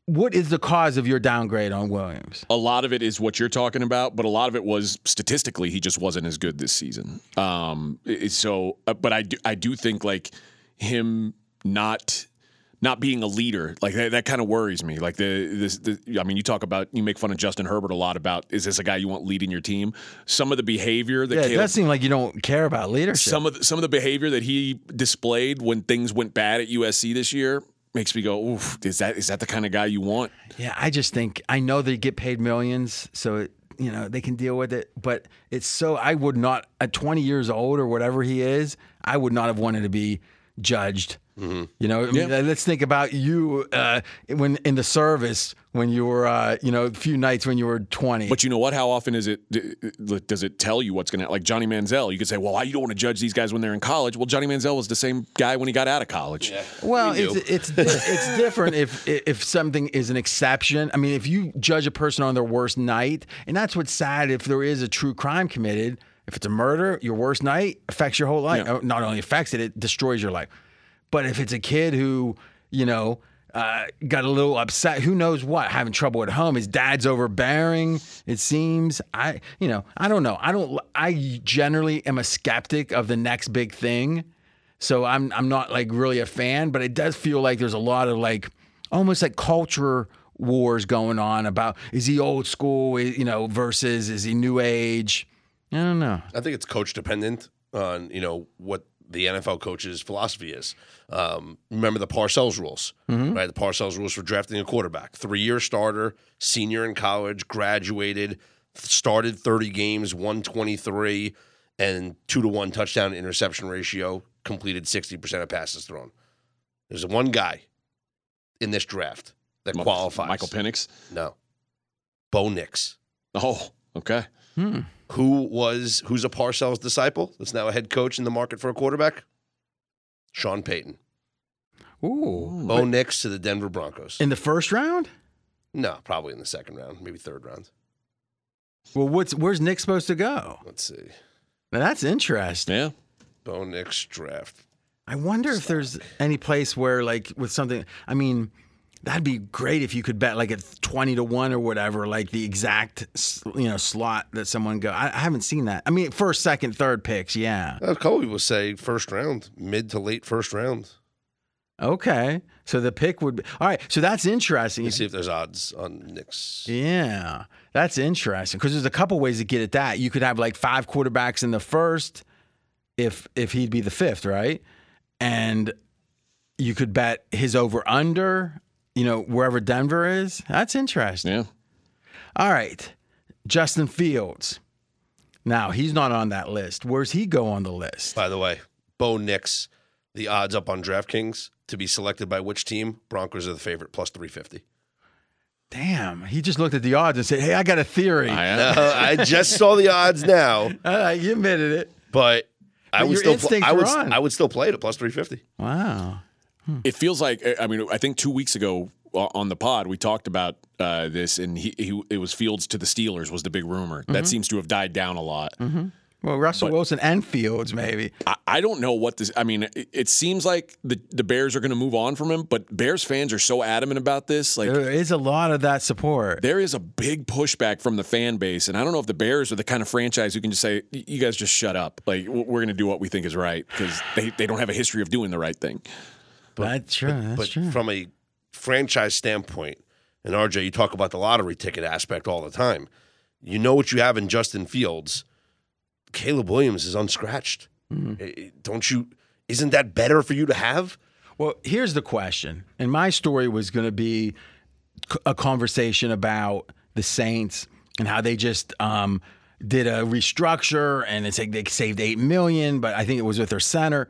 what is the cause of your downgrade on Williams? A lot of it is what you're talking about, but a lot of it was statistically he just wasn't as good this season. Um, so, uh, but I do, I do think like him not not being a leader like that, that kind of worries me. Like the this, the, I mean, you talk about you make fun of Justin Herbert a lot about is this a guy you want leading your team? Some of the behavior that Yeah, it Caleb, does seem like you don't care about leadership. some of the, some of the behavior that he displayed when things went bad at USC this year makes me go, oof, is that is that the kind of guy you want? Yeah, I just think I know they get paid millions, so it, you know they can deal with it. But it's so I would not at 20 years old or whatever he is, I would not have wanted to be judged. You know, I mean, Yeah. let's think about you uh, when in the service when you were, uh, you know, a few nights when you were 20. But you know what? How often is it? Does it tell you what's going to like Johnny Manziel? You could say, well, why you don't want to judge these guys when they're in college? Well, Johnny Manziel was the same guy when he got out of college. Well, We it's it's it's [laughs] different if if something is an exception. I mean, if you judge a person on their worst night, and that's what's sad. If there is a true crime committed, if it's a murder, your worst night affects your whole life. Yeah. Uh, Not only affects it, it destroys your life. But if it's a kid who you know uh, got a little upset, who knows what, having trouble at home, his dad's overbearing. It seems. I you know I don't know. I don't. I generally am a skeptic of the next big thing. So I'm I'm not like really a fan, but it does feel like there's a lot of like almost like culture wars going on about is he old school, you know, versus is he new age? I don't know. I think it's coach dependent on you know what the NFL coach's philosophy is. Um, remember the Parcells rules, right? The Parcells rules for drafting a quarterback: three-year starter, senior in college, graduated, started 30 games, won 23, and two to one touchdown interception ratio, completed 60 percent of passes thrown. There's one guy in this draft that qualifies. Michael Penix. No, Bo Nix Oh, okay. Who was who's a Parcells disciple that's now a head coach in the market for a quarterback? Sean Payton. Ooh. Bo Nix to the Denver Broncos. In the first round? No, probably in the second round, maybe third round. Well, what's where's Nix supposed to go? Let's see. Now, that's interesting. Yeah. Bo Nix draft. I wonder if there's any place where like with something. I mean, that'd be great if you could bet like at twenty to one or whatever, like the exact you know slot that someone go. I, I haven't seen that. I mean, first, second, third picks. Yeah. A couple people say first round, mid to late first round. Okay. So the pick would be all right. So that's interesting. Let's see if there's odds on Nix. Yeah, that's interesting because there's a couple ways to get at that. You could have like five quarterbacks in the first, if if he'd be the fifth, right? And you could bet his over under. You know, wherever Denver is. That's interesting. Yeah. All right, Justin Fields. Now he's not on that list. Where's he go on the list? By the way, Bo Nix, the odds up on DraftKings to be selected by which team? Broncos are the favorite, plus 350. Damn, he just looked at the odds and said, "Hey, I got a theory." I [laughs] am. Uh, I just saw the odds now, [laughs] All right, you admitted it. but I would still pl- I would. I would still play it at plus 350. Wow. It feels like I mean I think two weeks ago uh, on the pod we talked about uh, this and he, he it was Fields to the Steelers was the big rumor Mm-hmm. that seems to have died down a lot. Well, Russell Wilson and Fields, maybe. I, I don't know what this. I mean, it, it seems like the the Bears are going to move on from him, but Bears fans are so adamant about this. Like There is a lot of that support. there is a big pushback from the fan base, and I don't know if the Bears are the kind of franchise who can just say, "You guys just shut up." Like we're going to do what we think is right because they they don't have a history of doing the right thing. That's true. That's but true. from a franchise standpoint, and RJ, you talk about the lottery ticket aspect all the time. You know what you have in Justin Fields. Caleb Williams is unscratched. Mm-hmm. Don't you? Isn't that better for you to have? Well, here's the question. And my story was going to be a conversation about the Saints and how they just um, did a restructure and it's like they saved 8 million, but I think it was with their center.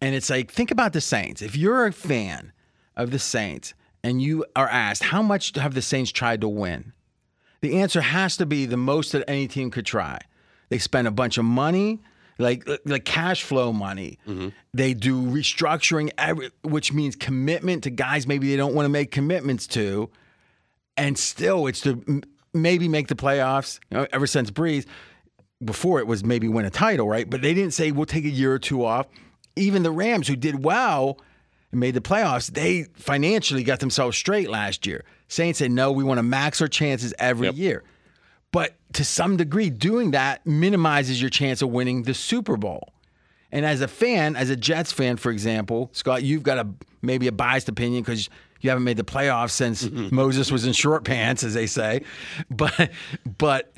And it's like, think about the Saints. If you're a fan of the Saints and you are asked, how much have the Saints tried to win? The answer has to be the most that any team could try. They spend a bunch of money, like like cash flow money. Mm-hmm. They do restructuring, every, which means commitment to guys maybe they don't want to make commitments to, and still it's to maybe make the playoffs. You know, ever since Brees, before it was maybe win a title, right? But they didn't say we'll take a year or two off. Even the Rams, who did well, and made the playoffs, they financially got themselves straight last year. Saints said, no, we want to max our chances every Yep. year. But to some degree, doing that minimizes your chance of winning the Super Bowl. And as a fan, as a Jets fan, for example, Scott, you've got a maybe a biased opinion because you haven't made the playoffs since mm-hmm. Moses was in short pants, as they say. But but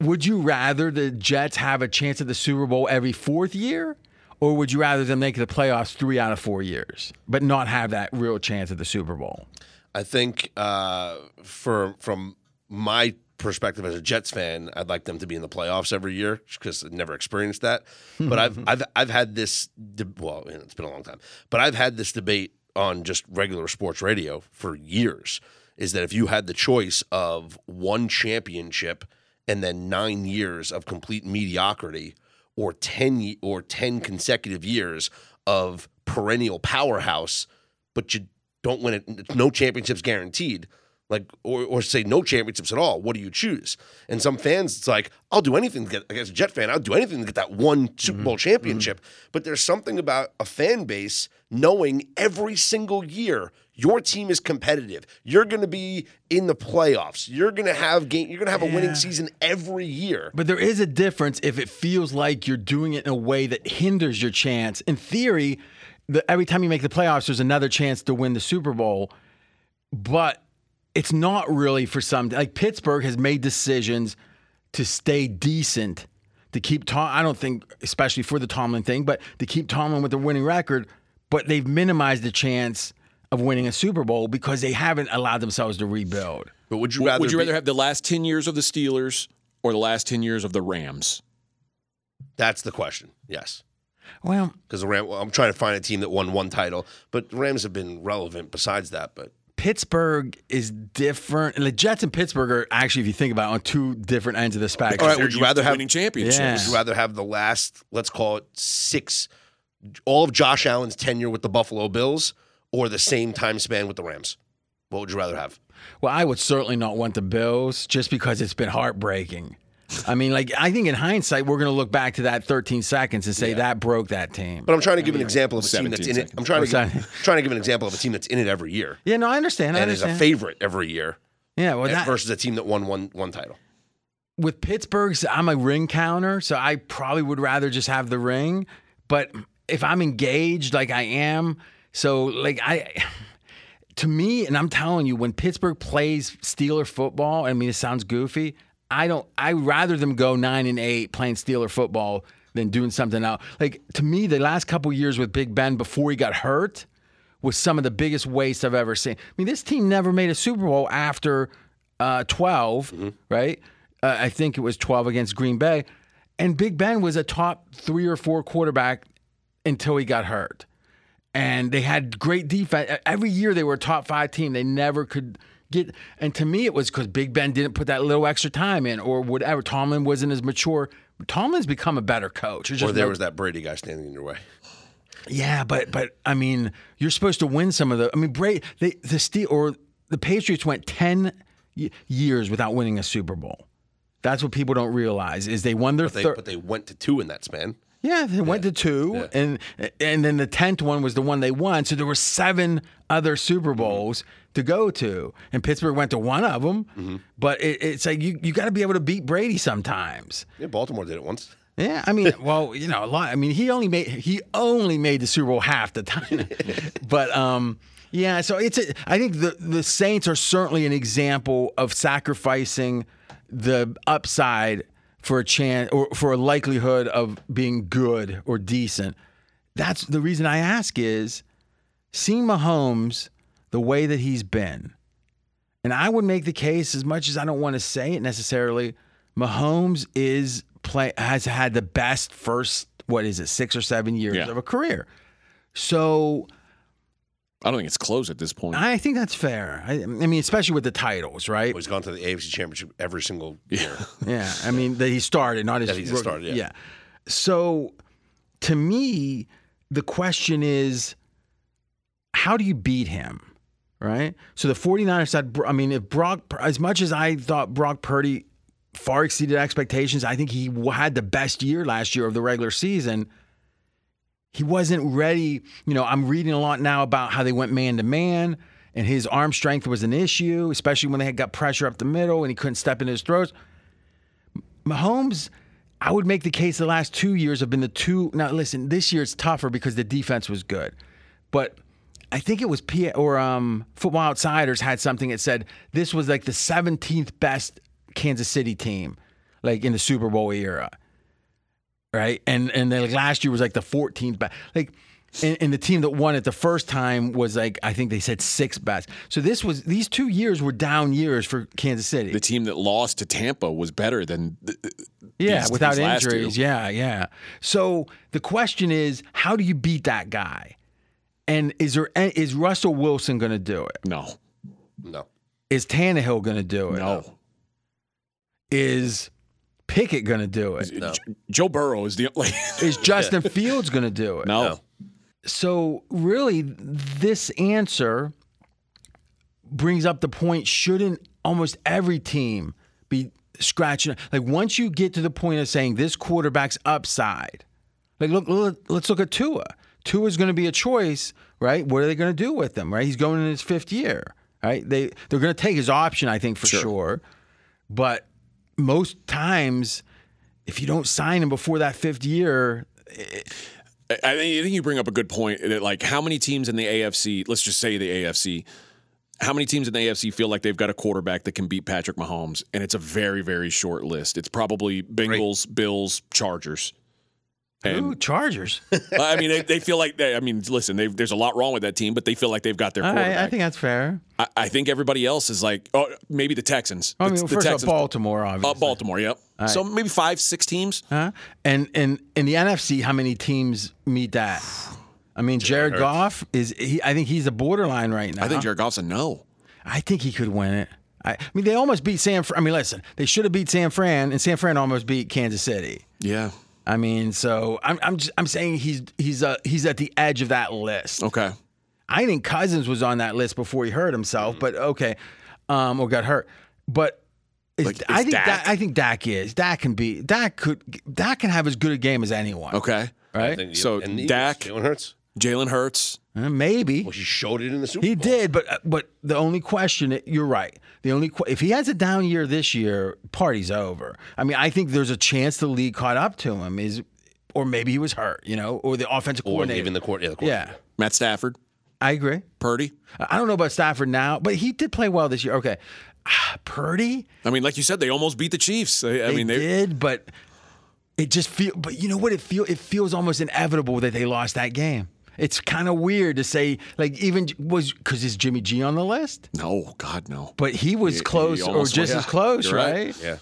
would you rather the Jets have a chance at the Super Bowl every fourth year? Or would you rather them make the playoffs three out of four years, but not have that real chance at the Super Bowl? I think uh, for from my perspective as a Jets fan, I'd like them to be in the playoffs every year because I've never experienced that. [laughs] But I've I've I've had this de- well, it's been a long time, but I've had this debate on just regular sports radio for years. Is that if you had the choice of one championship and then nine years of complete mediocrity, or ten or ten consecutive years of perennial powerhouse, but you don't win it, no championships guaranteed. Like or, or say no championships at all. What do you choose? And some fans, it's like I'll do anything to get. As a Jet fan, I'll do anything to get that one Super Bowl mm-hmm. championship. Mm-hmm. But there's something about a fan base knowing every single year your team is competitive. You're going to be in the playoffs. You're going to have game. You're going to have a winning season every year. But there is a difference if it feels like you're doing it in a way that hinders your chance. In theory, the, every time you make the playoffs, there's another chance to win the Super Bowl. But it's not really for some. Like Pittsburgh has made decisions to stay decent, to keep Tom. I don't think, especially for the Tomlin thing, but to keep Tomlin with a winning record. But they've minimized the chance of winning a Super Bowl because they haven't allowed themselves to rebuild. But would you rather? Would you be- have the last 10 years of the Steelers or the last 10 years of the Rams? That's the question. Yes. Well, because the Ram. Well, I'm trying to find a team that won one title, but Rams have been relevant besides that. But Pittsburgh is different. And the Jets and Pittsburgh are actually, if you think about it, on two different ends of the spectrum. All right, would you rather have- winning championships? Yeah. would you rather have the last, let's call it six, all of Josh Allen's tenure with the Buffalo Bills, or the same time span with the Rams? What would you rather have? Well, I would certainly not want the Bills just because it's been heartbreaking. I mean, like, I think in hindsight, we're going to look back to that 13 seconds and say that broke that team. But I'm trying to give an example of a team that's 17 in it. I'm trying to give, trying to give an example of a team that's in it every year yeah, no, I understand. I and is a favorite every year yeah, well, that, versus a team that won one one title. with Pittsburgh's, I'm a ring counter, so I probably would rather just have the ring. But if I'm engaged, like I am, so like I, to me, and I'm telling you, when Pittsburgh plays Steeler football, I mean, it sounds goofy. I don't. I rather them go nine and eight playing Steeler football than doing something else. Like to me, the last couple years with Big Ben before he got hurt was some of the biggest waste I've ever seen. I mean, this team never made a Super Bowl after uh, 12, right? Uh, I think it was 12 against Green Bay. And Big Ben was a top three or four quarterback until he got hurt. And they had great defense. Every year they were a top five team. They never could get. And to me, it was because Big Ben didn't put that little extra time in or whatever. Tomlin wasn't as mature. Tomlin's become a better coach. Or there no- was that Brady guy standing in your way. yeah, but but I mean, you're supposed to win some of the. I mean, Brady, they, the Steel or the Patriots went ten years without winning a Super Bowl. That's what people don't realize is they won their They, third. but they went to two in that span. Yeah, they went to two, and and then the tenth one was the one they won. So there were seven other Super Bowls to go to, and Pittsburgh went to one of them. But it, it's like you you got to be able to beat Brady sometimes. Yeah, Baltimore did it once. Yeah, I mean, [laughs] well, you know, a lot. I mean, he only made he only made the Super Bowl half the time, [laughs] but um, yeah. So it's a, I think the the Saints are certainly an example of sacrificing the upside for a chance or for a likelihood of being good or decent. That's the reason I ask is seeing Mahomes the way that he's been. And I would make the case, as much as I don't want to say it necessarily, Mahomes is play has had the best first what is it six or seven years Yeah. of a career. So I don't think it's close at this point. I think that's fair. I, I mean, especially with the titles, right? He's gone to the AFC Championship every single year. [laughs] Yeah, I mean that he started, not his. That he just started, yeah. So, to me, the question is, how do you beat him? Right. So the 49ers said, I mean, if Brock, as much as I thought Brock Purdy far exceeded expectations, I think he had the best year last year of the regular season. He wasn't ready. You know, I'm reading a lot now about how they went man to man and his arm strength was an issue, especially when they had got pressure up the middle and he couldn't step in his throws. Mahomes, I would make the case the last two years have been the two. Now, listen, this year it's tougher because the defense was good, but I think it was P or um, Football Outsiders had something that said this was like the 17th best Kansas City team, like in the Super Bowl era, right? And and then like last year was like the 14th best, like. And, and the team that won it the first time was like I think they said six best. So this was these two years were down years for Kansas City. The team that lost to Tampa was better than th- Yeah, these- without these last two. injuries. Yeah, yeah. So the question is, how do you beat that guy? And is there is Russell Wilson going to do it? No, No. Is Tannehill going to do it? no. Is Pickett going to do it? No. Joe Burrow is the like. [laughs] Is Justin [laughs] Fields going to do it? no. No. So really, this answer brings up the point: shouldn't almost every team be scratching? Like once you get to the point of saying this quarterback's upside, like look, look let's look at Tua. Tua is going to be a choice, right? What are they going to do with him? Right? He's going in his fifth year, right? They they're going to take his option, I think, for Sure. sure. But most times, if you don't sign him before that fifth year, I I think, I think you bring up a good point. That like, how many teams in the AFC? Let's just say the AFC. How many teams in the AFC feel like they've got a quarterback that can beat Patrick Mahomes? And it's a very, very short list. It's probably Bengals, Bills, Chargers. And ooh, Chargers. [laughs] I mean, they, they feel like they. I mean, listen, they've, there's a lot wrong with that team, but they feel like they've got their quarterback. right, I think that's fair. I, I think everybody else is like, oh, maybe the Texans. I mean, the, well, the first Texans, Baltimore, obviously. uh, Baltimore. Yep. So maybe five, six teams. Huh? And and in the NFC, how many teams meet that? I mean, Jared Hurts. Goff is. He, I think he's a borderline right now. I think Jared Goff's a no. I think he could win it. I, I mean, they almost beat San. I mean, listen, they should have beat San Fran, and San Fran almost beat Kansas City. Yeah. I mean, so I'm I'm just, I'm saying he's he's uh, he's at the edge of that list. Okay. I think Cousins was on that list before he hurt himself, but okay, um, or got hurt. But is, Like, I think Dak? Dak, I think Dak is Dak can be Dak could Dak can have as good a game as anyone. Okay. right? So, and the Dak- Jalen Hurts. Jalen Hurts. Uh, maybe Well, he showed it in the Super he Bowl. did, but uh, but the only question you're right. The only que- if he has a down year this year, party's over. I mean, I think there's a chance the league caught up to him. Is or maybe he was hurt, you know, or the offensive Or coordinator. even the court. Yeah, the yeah, Matt Stafford. I agree. Purdy. I don't know about Stafford now, but he did play well this year. Okay, Ah, Purdy. I mean, like you said, they almost beat the Chiefs. I, I They mean, they, did, but it just feel. But you know what? It feel. It feels almost inevitable that they lost that game. It's kind of weird to say, like, even was because is Jimmy G on the list? no, God, no. But he was he close or almost just was. as close, right. right? Yeah.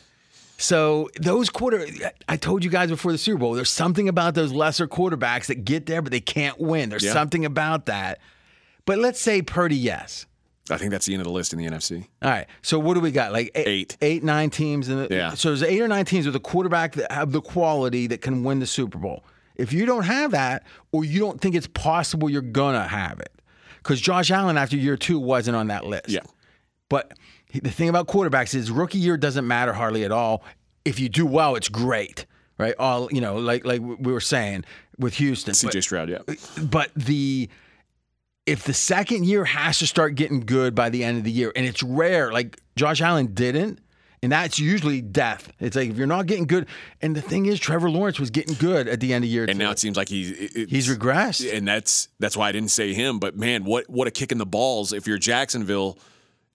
So those quarter, I told you guys before the Super Bowl, there's something about those lesser quarterbacks that get there, but they can't win. There's Yeah. something about that. But let's say Purdy, yes. I think that's the end of the list in the NFC. All right. So what do we got? Like Eight. eight, teams. In the, Yeah. So there's eight or nine teams with a quarterback that have the quality that can win the Super Bowl. If you don't have that, or you don't think it's possible you're gonna have it, because Josh Allen after year two wasn't on that list. Yeah. But the thing about quarterbacks is rookie year doesn't matter hardly at all. If you do well, it's great, right? All you know, like like we were saying with Houston. CJ Stroud, yeah. Uh, but the if the second year has to start getting good by the end of the year, and it's rare, like Josh Allen didn't, and that's usually death. It's like if you're not getting good, and the thing is, Trevor Lawrence was getting good at the end of year And two. now it seems like he's he's regressed. and that's that's why I didn't say him. But man, what what a kick in the balls! If you're Jacksonville,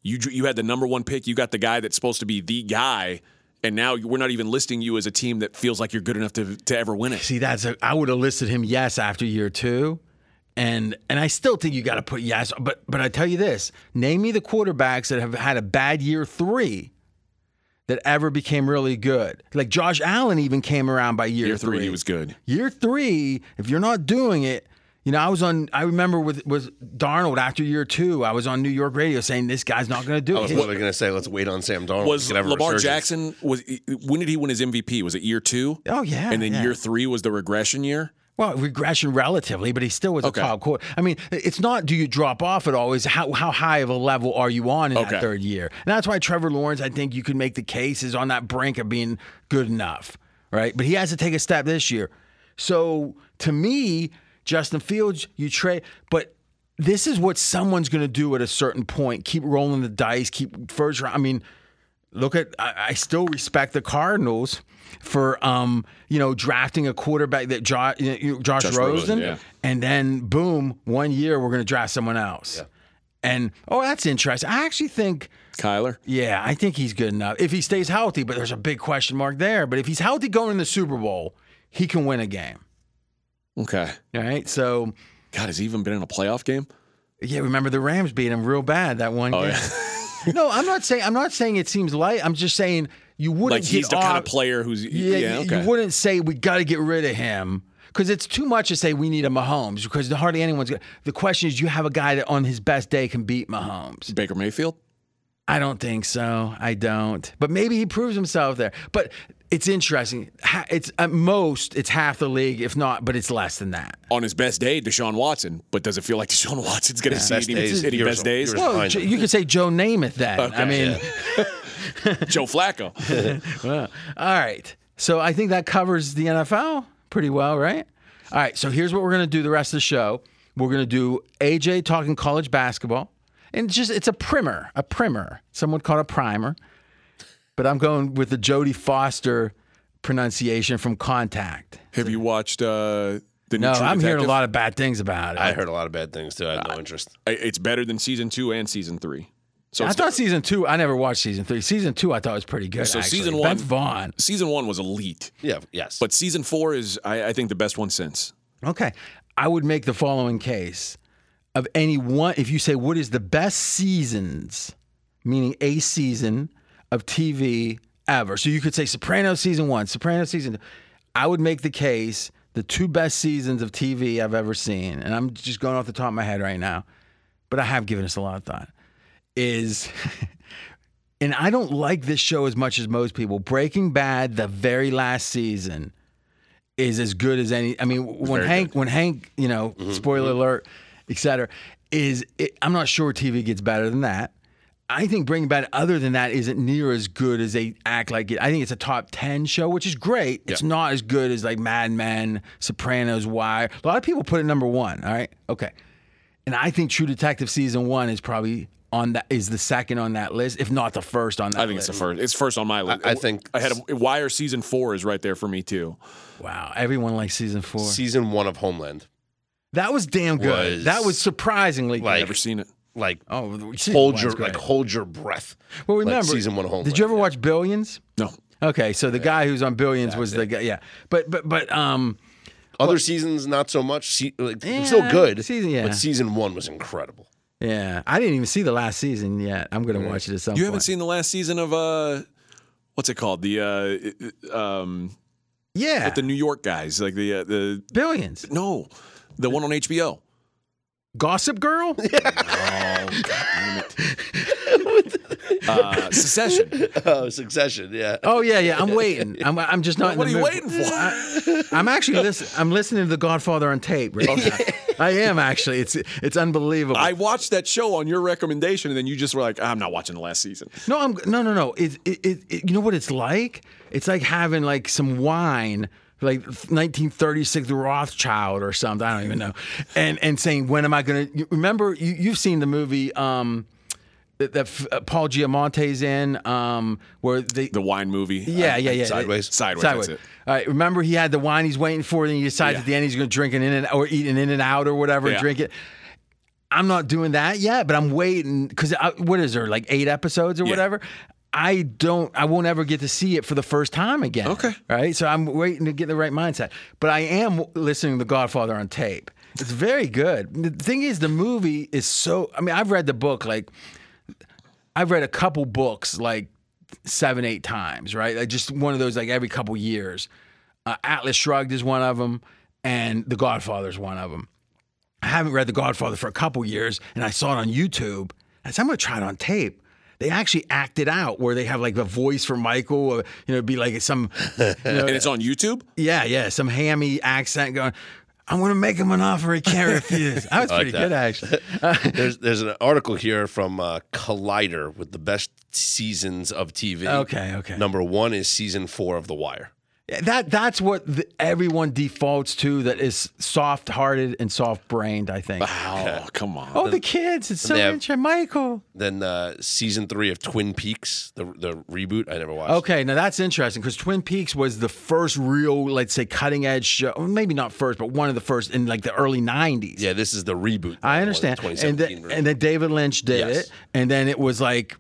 you you had the number one pick, you got the guy that's supposed to be the guy, and now we're not even listing you as a team that feels like you're good enough to to ever win it. See, that's a, I would have listed him yes after year two, and and I still think you got to put yes. But but I tell you this: name me the quarterbacks that have had a bad year three that ever became really good. Like Josh Allen even came around by year, Year three, he was good. Year three, if you're not doing it, you know, I was on. I remember with with Darnold after year two, I was on New York radio saying this guy's not going to do I it. was His- literally going to say, let's wait on Sam Darnold. Was He could have a Lamar resurgence. Jackson was when did he win his MVP? Was it year two? oh yeah, and then yeah. year three was the regression year. Well, regression relatively, but he still was Okay. a top quarter. I mean, it's not do you drop off at all, is how, how high of a level are you on in Okay. that third year? And that's why Trevor Lawrence, I think you could make the case, is on that brink of being good enough, right? But he has to take a step this year. So to me, Justin Fields, you trade, but this is what someone's going to do at a certain point. Keep rolling the dice. Keep first round. I mean, look at. I, I still respect the Cardinals for um you know drafting a quarterback that jo- Josh, Josh Rosen, Rosen, yeah. and then boom, one year we're going to draft someone else. And oh, that's interesting. I actually think. Kyler. Yeah, I think he's good enough if he stays healthy. But there's a big question mark there. But if he's healthy going in the Super Bowl, he can win a game. Okay. All right. So God, has he even been in a playoff game? yeah, remember the Rams beat him real bad that one Oh, game. yeah. [laughs] no, I'm not saying I'm not saying it seems light. I'm just saying you wouldn't Like he's get the kind of player who's Yeah, yeah, you- okay. you wouldn't say we got to get rid of him because it's too much to say we need a Mahomes because hardly anyone's. Gonna, the question is, you have a guy that on his best day can beat Mahomes. Baker Mayfield. I don't think so. I don't. But maybe he proves himself there. But it's interesting. It's at most it's half the league, if not, but it's less than that. On his best day, Deshaun Watson. But does it feel like [laughs] Deshaun Watson's going to see Best any, days, any here's- best days? Well, J- you could say Joe Namath then. I Okay. mean, [laughs] Joe Flacco. [laughs] Well, all right. So I think that covers the NFL pretty well, right? All right. So here's what we're going to do the rest of the show. We're going to do AJ talking college basketball. And just it's a primer, a primer. Someone called a primer. But I'm going with the Jodie Foster pronunciation from Contact. Have you watched uh, the new No, True I'm hearing a lot of bad things about it. I heard a lot of bad things too. I had no interest. I- It's better than season two and season three. So I it's thought season two. I never watched season three. Season two, I thought was pretty good. So actually. season one- Vince Vaughn. season one was elite, Yeah. Yes. but season four is, I, I think, the best one since. Okay. I would make the following case of any one, if you say, what is the best seasons, meaning a season of TV ever? So you could say Sopranos season one, Sopranos season two. I would make the case the two best seasons of TV I've ever seen, and I'm just going off the top of my head right now, but I have given this a lot of thought, is. [laughs] And I don't like this show as much as most people. Breaking Bad, the very last season, is as good as any. I mean, when Very Hank, when Hank, you know, mm-hmm, spoiler mm-hmm. alert, et cetera, is it, I'm not sure TV gets better than that. I think Breaking Bad, other than that, isn't near as good as they act like it. I think it's a top ten show, which is great. It's not as good as like Mad Men, Sopranos, Wire. A lot of people put it number one. All right, okay, and I think True Detective season one is probably on that is the second on that list, if not the first on that. List. I think it's the first. It's first on my list. I think- I had a, Wire season four is right there for me too. Wow, everyone likes season four. Season one of Homeland. that was damn good. Was that was surprisingly good. like- Never seen it. Like Oh, season hold your great. like hold your breath. Well, like remember season one of Homeland. Did you ever watch Billions? No. Okay, so the guy who's on Billions was the guy. Yeah, but but but um, Other seasons not so much. Se- like, Yeah, still good. season- yeah. But season one was incredible. yeah, I didn't even see the last season yet. I'm gonna watch it at some You point. haven't seen the last season of uh, what's it called? The uh, um, Yeah, with the New York guys, like the uh, the Billions. no, the one on HBO. Gossip Girl. [laughs] Uh, Secession. Oh, Succession. Yeah. oh yeah, yeah. I'm [laughs] waiting. I'm I'm just not. in what are the you mood. waiting for? I'm actually listening. I'm listening to The Godfather on tape. Right now. I am actually. It's it's unbelievable. I watched that show on your recommendation, and then you just were like, "I'm not watching the last season." No, I'm no, no, no. It, it, it, it- you know what it's like? It's like having like some wine, like 1936 Rothschild or something. I don't even know, and and saying when am I going to? Remember, you, you've seen the movie um, that, that uh, Paul Giamatti's in, um, where they. The wine movie. yeah, yeah, yeah. Sideways? Sideways. Sideways. That's it. All right. Remember, he had the wine he's waiting for, then he decides Yeah. at the end he's going to drink an in and or eat an in and out or whatever and drink it. I'm not doing that yet, but I'm waiting because what is there like eight episodes or Yeah. whatever? I don't. I won't ever get to see it for the first time again. Okay. Right. So I'm waiting to get the right mindset. But I am listening to The Godfather on tape. It's very good. The thing is, the movie is so. I mean, I've read the book like I've read a couple books like seven, eight times, right? Like just one of those like every couple years. Uh, Atlas Shrugged is one of them, and The Godfather is one of them. I haven't read The Godfather for a couple years, and I saw it on YouTube. I said, I'm going to try it on tape. They actually act it out where they have like a voice for Michael, or, you know, it'd be like some, you [laughs] know, And it's on YouTube. yeah, yeah, some hammy accent going, I'm going to make him an offer he can't [laughs] refuse. That was I like pretty that. good, actually. [laughs] There's there's an article here from uh, Collider with the best seasons of TV. Okay, okay. Number one is season four of The Wire. That that's what the, everyone defaults to. That is soft-hearted and soft-brained. I think. Oh, come on. Oh, the kids! It's so They have- interesting, Michael. Then uh, season three of Twin Peaks, the the reboot. I never watched. Okay, now that's interesting because Twin Peaks was the first real, let's say, cutting edge show. Maybe not first, but one of the first in like the early '90s. Yeah, this is the reboot. I understand. Twenty And seventeen. then, and then David Lynch did Yes. it, and then it was like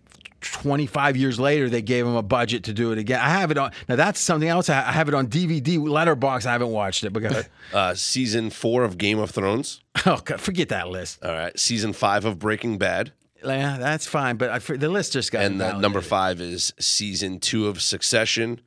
25 years later they gave him a budget to do it again. I have it on. Now that's something else. I I have it on DVD, letterbox. I haven't watched it. But go ahead. [laughs] uh, season four of Game of Thrones. [laughs] oh, God, forget that list. All right, season five of Breaking Bad, Yeah, that's fine. But I, the list just got and uh, number five is season two of Succession,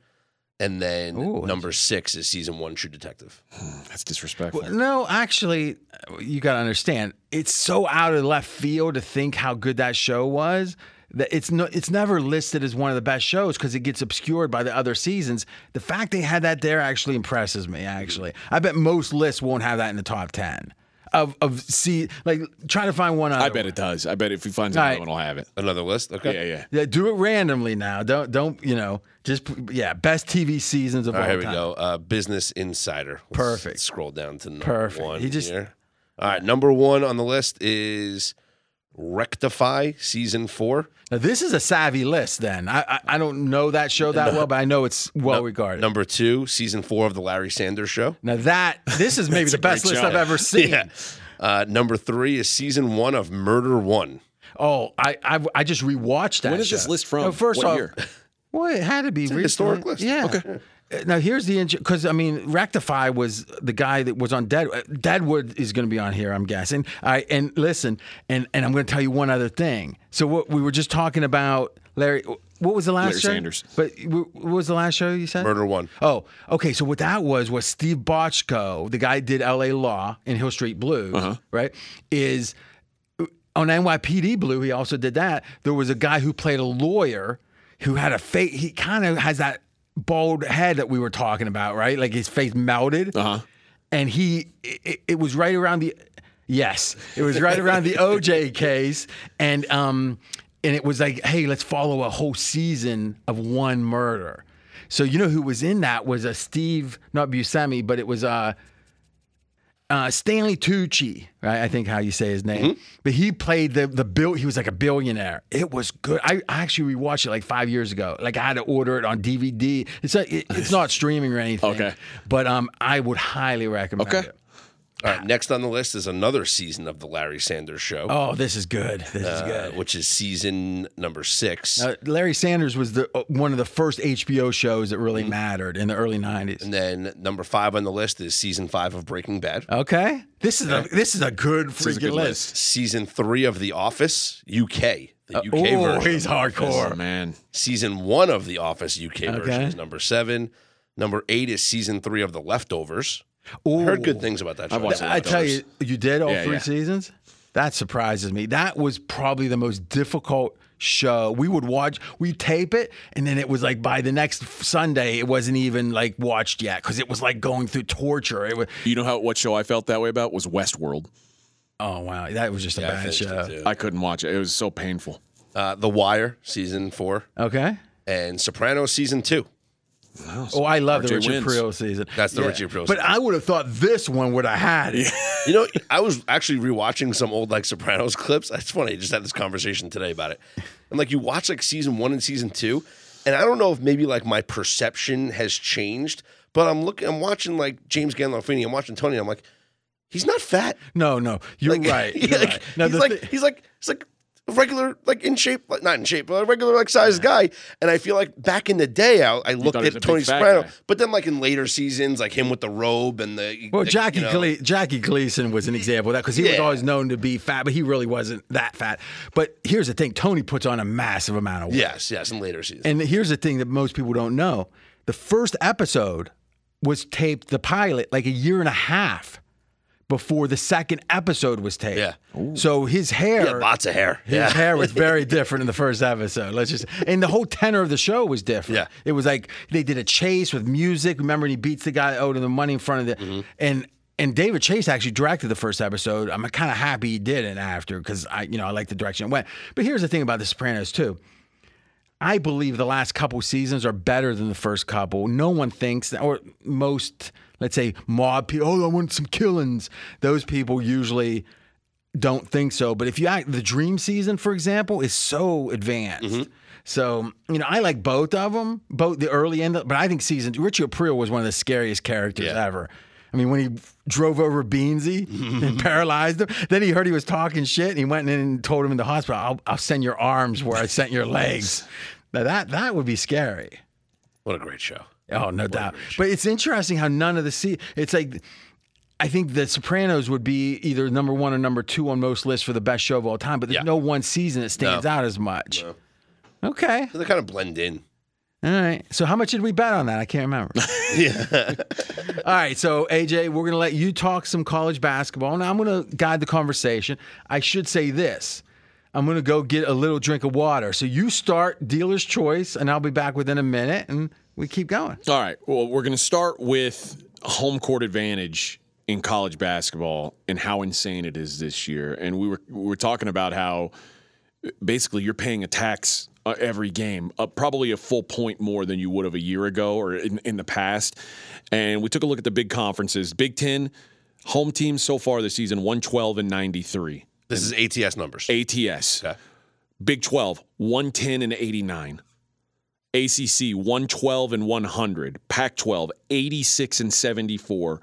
and then Ooh, number six is season one True Detective. That's disrespectful. No, actually, you got to understand. It's so out of left field to think how good that show was. That it's no, it's never listed as one of the best shows because it gets obscured by the other seasons. The fact they had that there actually impresses me. Actually, I bet most lists won't have that in the top ten of of see like trying to find one. Other I bet one. it does. I bet if he finds All another right. one, I'll have it. Another list. Okay. Yeah, yeah. Yeah, do it randomly now. Don't don't you know? Just yeah, best TV seasons of All all, right, here we go. Uh, Business Insider. Let's Perfect. Scroll down to number Perfect. one. He just- here. All right, number one on the list is Rectify season four. Now this is a savvy list. Then I I, I don't know that show that well, but I know it's well regarded. Number two, season four of the Larry Sanders Show. Now that this is [laughs] maybe the best list show. I've ever seen. Yeah. Uh, number three is season one of Murder One. Oh, I, I I just rewatched that. When is this list from? No, first What off, year? well, it had to be a recently. historic list. Yeah. Okay. Now here's the because I mean Rectify was the guy that was on Dead Deadwood is going to be on here I'm guessing. All right, and listen, and and I'm going to tell you one other thing. So what we were just talking about, Larry. What was the last Larry show? Sanders. But what was the last show you said? Murder One. Oh, okay. So what that was was Steve Bochco, the guy who did L.A. Law in Hill Street Blues, Uh-huh. right? Is on NYPD Blue. He also did that. There was a guy who played a lawyer who had a face. He kind of has that bald head that we were talking about, right? Like his face melted, Uh-huh. and he. It, it was right around the. Yes, it was right around the OJ [laughs] case, and um, and it was like, hey, let's follow a whole season of one murder. So you know who was in that was a Steve, not Buscemi, but it was uh, uh, Stanley Tucci, right? I think how you say his name. But he played the the bill. He was like a billionaire. It was good. I, I actually rewatched it like five years ago. Like I had to order it on DVD. It's a, it, it's not [laughs] streaming or anything. Okay. But um, I would highly recommend Okay. it. All right, next on the list is another season of the Larry Sanders Show, Oh, this is good. This is uh, good. which is season number six. Uh, Larry Sanders was the uh, one of the first HBO shows that really mattered in the early '90s. and then number five on the list is season five of Breaking Bad. Okay, this is a this is a good This a freaking good list. list. Season three of The Office UK, the UK oh, version. he's Oh, hardcore. man. Season one of The Office UK version Okay. is number seven. Number eight is season three of The Leftovers. Ooh. Heard good things about that show. I've watched I tell you, you did all Yeah, three yeah. seasons. That surprises me. That was probably the most difficult show. We would watch, we tape it, and then it was like by the next Sunday, it wasn't even like watched yet because it was like going through torture. It was, You know how what show I felt that way about was Westworld. oh wow, that was just a Yeah, I bad finished it show. I couldn't watch it. It was so painful. Uh, the Wire season four Okay. and Sopranos season two. Oh, I love the RJ Richard wins. Preel season. That's the Richard Preel But. I would have thought this one would have had it. [laughs] You know, I was actually rewatching some old like Sopranos [laughs] clips. That's funny. I just had this conversation today about it. And like you watch like season one and season two, and I don't know if maybe like my perception has changed, but I'm looking, I'm watching like James Gandolfini, I'm watching Tony, I'm like, he's not fat. No, no, you're Like, [laughs] right. You're like, right. He's like thi- he's like he's like a regular like in shape, like not in shape, but a regular like sized guy. And I feel like back in the day, I, I looked thought he was at Tony Soprano, guy. but then like in later seasons, like him with the robe and the Well, the- Jackie you know, Gle- Jackie Gleason was an example of that because he was always known to be fat, but he really wasn't that fat. But here's the thing: Tony puts on a massive amount of weight. Yes, yes, in later seasons. And here's the thing that most people don't know: the first episode was taped, the pilot, like a year and a half before the second episode was taped. Yeah. So his hair, He had lots of hair. his Yeah. hair was very [laughs] different in the first episode. Let's just and the whole tenor of the show was different. Yeah. It was like they did a chase with music. Remember, and he beats the guy out of the money in front of the Mm-hmm. and and David Chase actually directed the first episode. I'm kind of happy he did it after because I you know I like the direction it went. But here's the thing about The Sopranos too. I believe the last couple seasons are better than the first couple. No one thinks, or most, let's say, mob people, oh, I want some killings. Those people usually don't think so. But if you act, the dream season, for example, is so advanced. Mm-hmm. So, you know, I like both of them, both the early end, but I think season Richie Aprile was one of the scariest characters Yeah. ever. I mean, when he drove over Beansie [laughs] and paralyzed him, then he heard he was talking shit and he went in and told him in the hospital, I'll, I'll send your arms where I sent your [laughs] legs. Now, that, that would be scary. What a great show. Oh, no doubt. But it's interesting how none of the see it's like I think The Sopranos would be either number one or number two on most lists for the best show of all time, but there's Yeah. no one season that stands No. out as much. Okay. They kind of blend in. All right. So how much did we bet on that? I can't remember. [laughs] Yeah. All right. So AJ, we're gonna let you talk some college basketball. Now I'm gonna guide the conversation. I should say this. I'm gonna go get a little drink of water. So you start dealer's choice, and I'll be back within a minute, and we keep going. All right. Well, we're going to start with home court advantage in college basketball and how insane it is this year. And we were we were talking about how basically you're paying a tax uh, every game, uh, probably a full point more than you would have a year ago or in, in the past. And we took a look at the big conferences. Big Ten home teams so far this season 112 and 93. This is ATS numbers. ATS. Okay. Big 12, 110 and 89. ACC, 112 and 100. Pac 12, 86 and 74.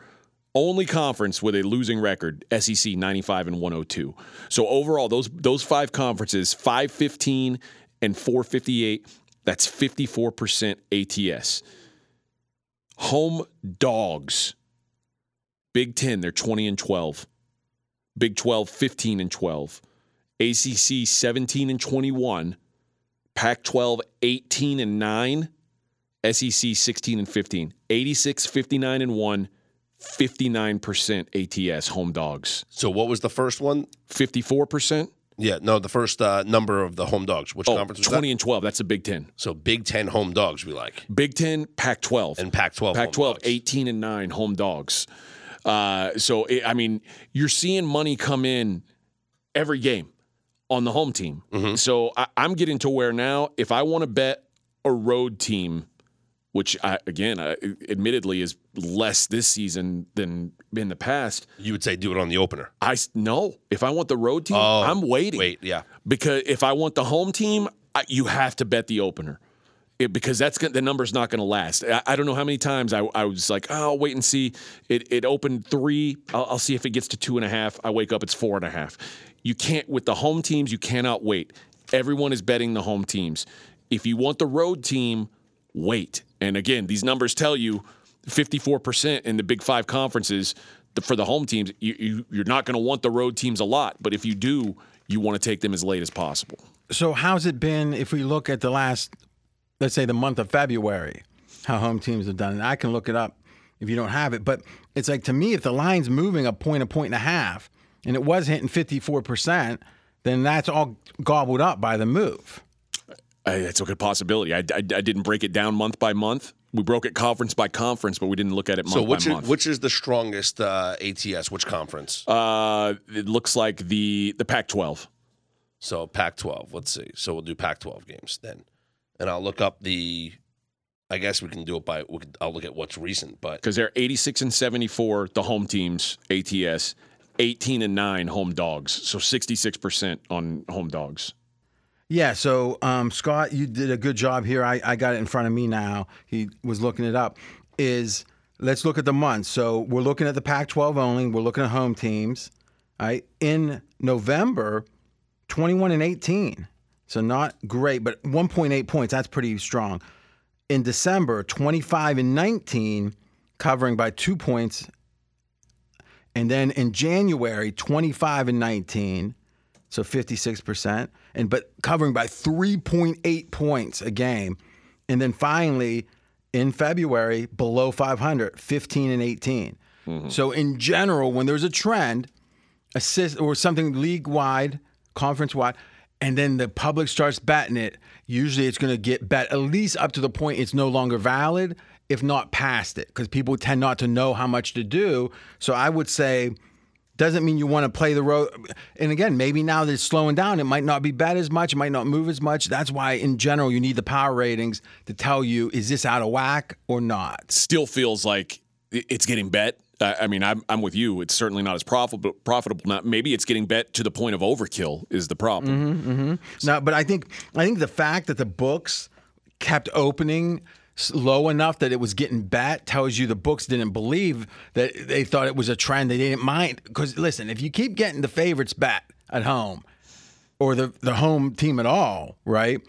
Only conference with a losing record, SEC 95 and 102. So overall, those those five conferences, 515 and 458, that's 54% ATS. Home dogs. Big 10, they're 20 and 12. Big 12, 15 and 12. ACC 17 and 21, Pac 12 18 and 9, SEC 16 and 15, 86, 59 and 1, 59% ATS home dogs. So what was the first one? 54%? Yeah, no, the first uh, number of the home dogs. Which Oh, conference was 20 that? and 12. That's the Big 10. So Big Ten home dogs we like, Big 10, Pac 12. and Pac-12. Pac home 12, dogs. 18 and 9 home dogs. Uh, so, it, I mean, you're seeing money come in every game on the home team. Mm-hmm. So I, I'm getting to where now, if I want to bet a road team, which I, again, I, admittedly is less this season than in the past, You would say do it on the opener. I no. If I want the road team, Oh, I'm waiting Wait, yeah. because if I want the home team, I, you have to bet the opener. It, because that's gonna, the number's not going to last. I, I don't know how many times I, I was like, oh, I'll wait and see. It it opened three. I'll, I'll see if it gets to two and a half. I wake up, it's four and a half. You can't with the home teams. You cannot wait. Everyone is betting the home teams. If you want the road team, wait. And again, these numbers tell you 54% in the Big Five conferences for the home teams. You, you you're not going to want the road teams a lot, but if you do, you want to take them as late as possible. So how's it been if we look at the last, let's say the month of February, how home teams have done? And I can look it up if you don't have it. But it's like to me, if the line's moving a point, a point and a half, and it was hitting fifty four percent, then that's all gobbled up by the move. Uh, that's a good possibility. I, I, I didn't break it down month by month. We broke it conference by conference, but we didn't look at it month So which by is, month. which is the strongest uh, ATS? Which conference? uh, it looks like the the Pac-12. so Pac-12. Let's see. So we'll do Pac-12 games then, and I'll look up the. I guess we can do it by. We could, I'll look at what's recent, but because they're 86 and 74 the home teams ATS 18 and 9 home dogs so 66% on home dogs Yeah. So, um, Scott, you did a good job here. I, I got it in front of me now. He was looking it up. Is let's look at the months. So we're looking at the Pac-12 only. We're looking at home teams. Right. In November, 21 and 18. So not great, but 1.8 points. That's pretty strong. In December, 25 and 19, covering by two points. And then in January, 25 and 19 so 56%, and but covering by 3.8 points a game. And then finally in February, below 500, 15 and 18. Mm-hmm. So in general, when there's a trend, assist or something league wide, conference wide, and then the public starts betting it, usually it's going to get bet at least up to the point it's no longer valid, if not past it, because people tend not to know how much to do. So I would say doesn't mean you want to play the road. And again, maybe now that it's slowing down, it might not be bet as much, it might not move as much. That's why, in general, you need the power ratings to tell you is this out of whack or not. Still feels like it's getting bet. I mean, I'm, I'm with you. It's certainly not as profitable. Profitable. Not maybe it's getting bet to the point of overkill is the problem. Mm-hmm, mm-hmm. No, but I think I think the fact that the books kept opening low enough that it was getting bet tells you the books didn't believe that they thought it was a trend. They didn't mind because listen, if you keep getting the favorites bet at home or the the home team at all, right?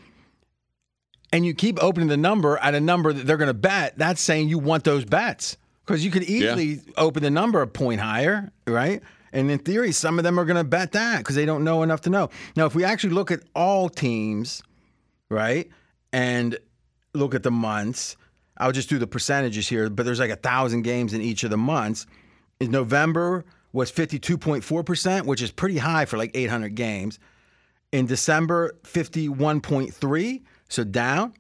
And you keep opening the number at a number that they're going to bet, that's saying you want those bets because you could easily open the number a point higher, right? And in theory, some of them are going to bet that because they don't know enough to know. Now, if we actually look at all teams, right, and look at the months, I'll just do the percentages here, but there's like a thousand games in each of the months. In November was 52.4%, which is pretty high for like 800 games. In December, 51.3, so down.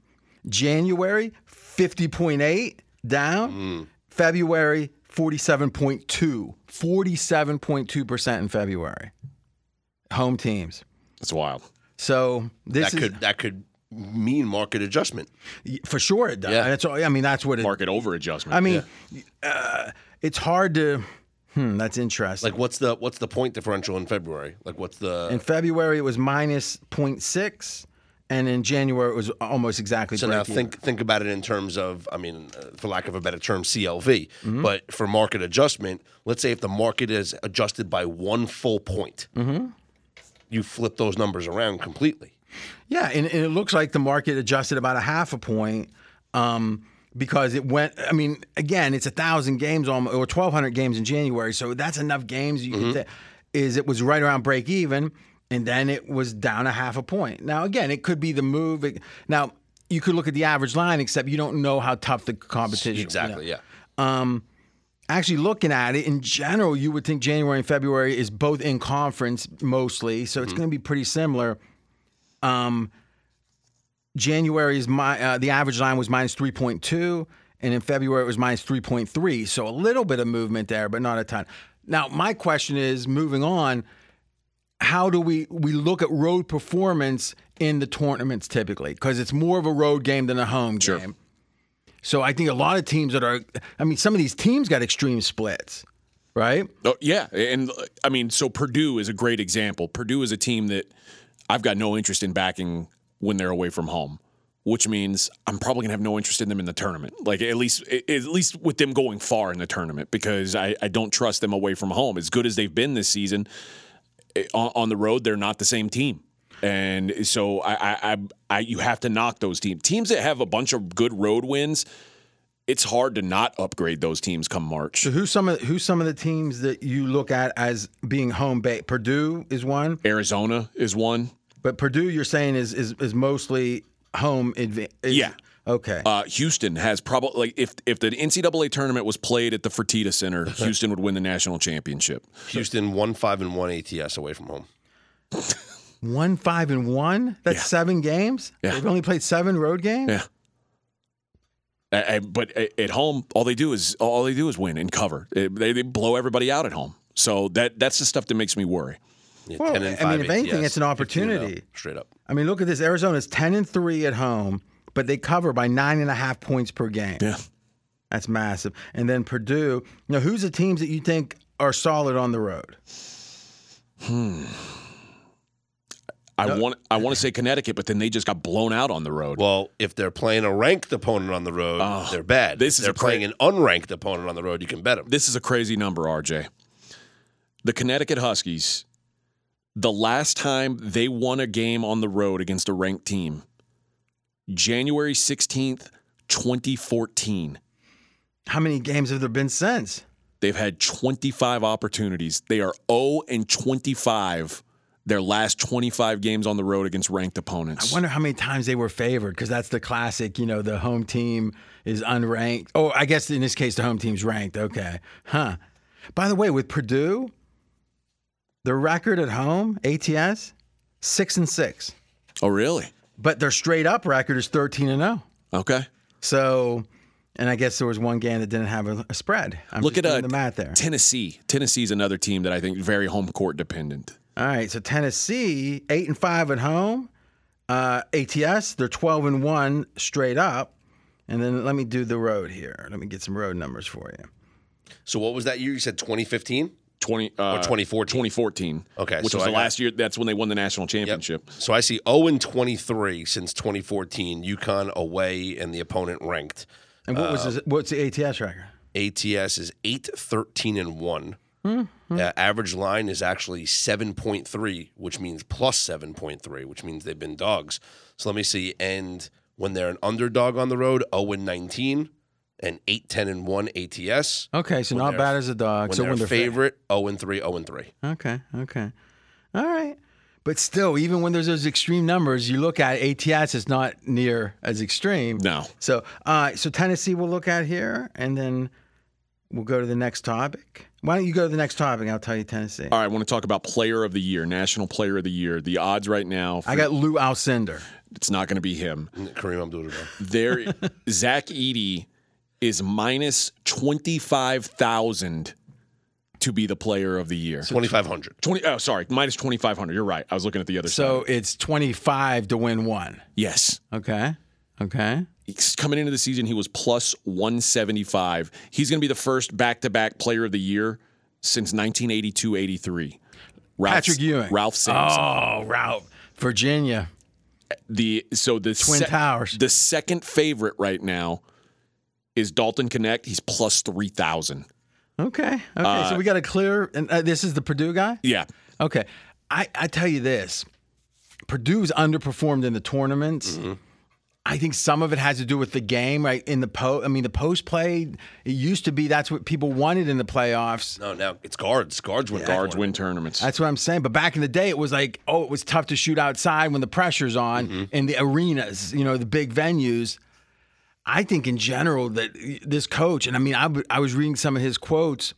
January, 50.8, down. Hmm. February, 47.2. 47.2% in February. Home teams. That's wild. So this That is could that could mean market adjustment. for sure it does. Yeah. That's all, I mean that's what it Market over adjustment. I mean uh, it's hard to hmm, that's interesting. Like what's the what's the point differential in February? Like what's the in February it was minus 0.6 and in January it was almost exactly So now even. think think about it in terms of, I mean, uh, for lack of a better term, CLV. Mm-hmm. But for market adjustment, let's say if the market is adjusted by one full point, Mm-hmm. you flip those numbers around completely. Yeah, and, and it looks like the market adjusted about a half a point um, because it went. I mean, again, it's a thousand games almost, or twelve hundred games in January, so that's enough games. You Mm-hmm. can is it was right around break even, and then it was down a half a point. Now, again, it could be the move. It- now, you could look at the average line, except you don't know how tough the competition. you know. Exactly, yeah. Actually, looking at it in general, you would think January and February is both in conference mostly, so it's Mm-hmm. going to be pretty similar. Um, January is my uh, the average line was minus three point two, and in February it was minus three point three. So a little bit of movement there, but not a ton. Now, my question is, moving on, how do we we look at road performance in the tournaments typically? Because it's more of a road game than a home Sure. game. So I think a lot of teams that are, I mean, some of these teams got extreme splits, right? Oh, yeah, and I mean, so Purdue is a great example. Purdue is a team that I've got no interest in backing when they're away from home, which means I'm probably gonna have no interest in them in the tournament. Like at least, at least with them going far in the tournament, because I, I don't trust them away from home. As good as they've been this season, eh, on, on the road, they're not the same team. And so I, I, I, I, you have to knock those teams. Teams that have a bunch of good road wins, it's hard to not upgrade those teams come March. So who's some of who's some of the teams that you look at as being home base? Purdue is one, Arizona is one. But Purdue you're saying is is, is mostly home adva- is- Yeah. Okay. Uh, Houston has probably like if if the NCAA tournament was played at the Fertitta Center, [laughs] Houston would win the national championship. Houston one five and one ATS away from home. [laughs] one five and one. That's Yeah. seven games. Yeah. They've only played seven road games. Yeah. Uh, uh, but at home, all they do is all they do is win and cover. They, they blow everybody out at home. So that that's the stuff that makes me worry. Yeah, Well, 10 and I mean, if anything, ATS, it's an opportunity. Straight up. I mean, look at this. Arizona's ten and three at home, but they cover by nine and a half points per game. Yeah. That's massive. And then Purdue. Now, who's the teams that you think are solid on the road? Hmm. I want I want to say Connecticut, but then they just got blown out on the road. Well, if they're playing a ranked opponent on the road, Oh, they're bad. this if is they're a cra- playing an unranked opponent on the road, you can bet them. this is a crazy number, RJ. The Connecticut Huskies, the last time they won a game on the road against a ranked team, January 16th, 2014. How many games have there been since? They've had 25 opportunities. They are 0 and 25 their last 25 games on the road against ranked opponents. I wonder how many times they were favored because that's the classic. You know, the home team is unranked. Oh, I guess in this case, the home team's ranked. Okay. Huh. By the way, with Purdue, the record at home, ATS, six and six. oh, really? But their straight up record is 13 and 0. Okay. So And I guess there was one game that didn't have a, a spread. I'm Look just at doing uh, the math there. Tennessee. Tennessee's another team that I think very home court dependent. All right, so Tennessee eight and five at home. Uh, ATS they're twelve and one straight up. And then let me do the road here. Let me get some road numbers for you. So what was that year? You said 2015. 20 uh, 2014? 2014. Okay, which so was I the got- last year. That's when they won the national championship. So I see 0 and 23 since 2014. UConn away and the opponent ranked. And what was his, what's the ATS record? ATS is 8 13 and one Mm-hmm. Uh, average line is actually 7.3, which means plus 7.3, which means they've been dogs. So let me see. And when they're an underdog on the road, 0 and 19 and 8 10 and 1 ATS. Okay, so not bad as a dog. When so they're when they're favorite, 0 and 3, 0 and 3. Okay, okay. All right. But still, even when there's those extreme numbers, you look at ATS, it's not near as extreme. No. So, uh, so Tennessee we'll look at here, and then we'll go to the next topic. Why don't you go to the next topic? I'll tell you Tennessee. All right, I want to talk about player of the year, national player of the year. The odds right now, for- I got Lou Alcindor. it's not going to be him. Kareem Abdul-Jabbar. There, Zach Edey is minus twenty five thousand to be the player of the year. 2,500. Twenty. Oh, sorry, minus twenty five hundred. You're right. I was looking at the other side. So side. it's 25 to win one. Yes. Okay. Okay. He's coming into the season, he was plus 175. He's going to be the first back to back player of the year since 1982 83. Patrick Ewing. Ralph Sampson. Oh, Ralph. Virginia. The so the Twin Towers. The second favorite right now is Dalton Knecht. He's plus 3,000. Okay. Okay. so uh, we got a clear, and uh, this is the Purdue guy? Yeah. Okay. I, I tell you this Purdue's underperformed in the tournaments. Mm-hmm. I think some of it has to do with the game, right? In the post, I mean, the post play, it used to be that's what people wanted in the playoffs. No, now it's guards. Guards win. Guards win tournaments. That's what I'm saying. But back in the day, it was like, oh, it was tough to shoot outside when the pressure's on mm-hmm. in the arenas, you know, the big venues. I think in general that this coach, and I mean, I, w- I was reading some of his quotes.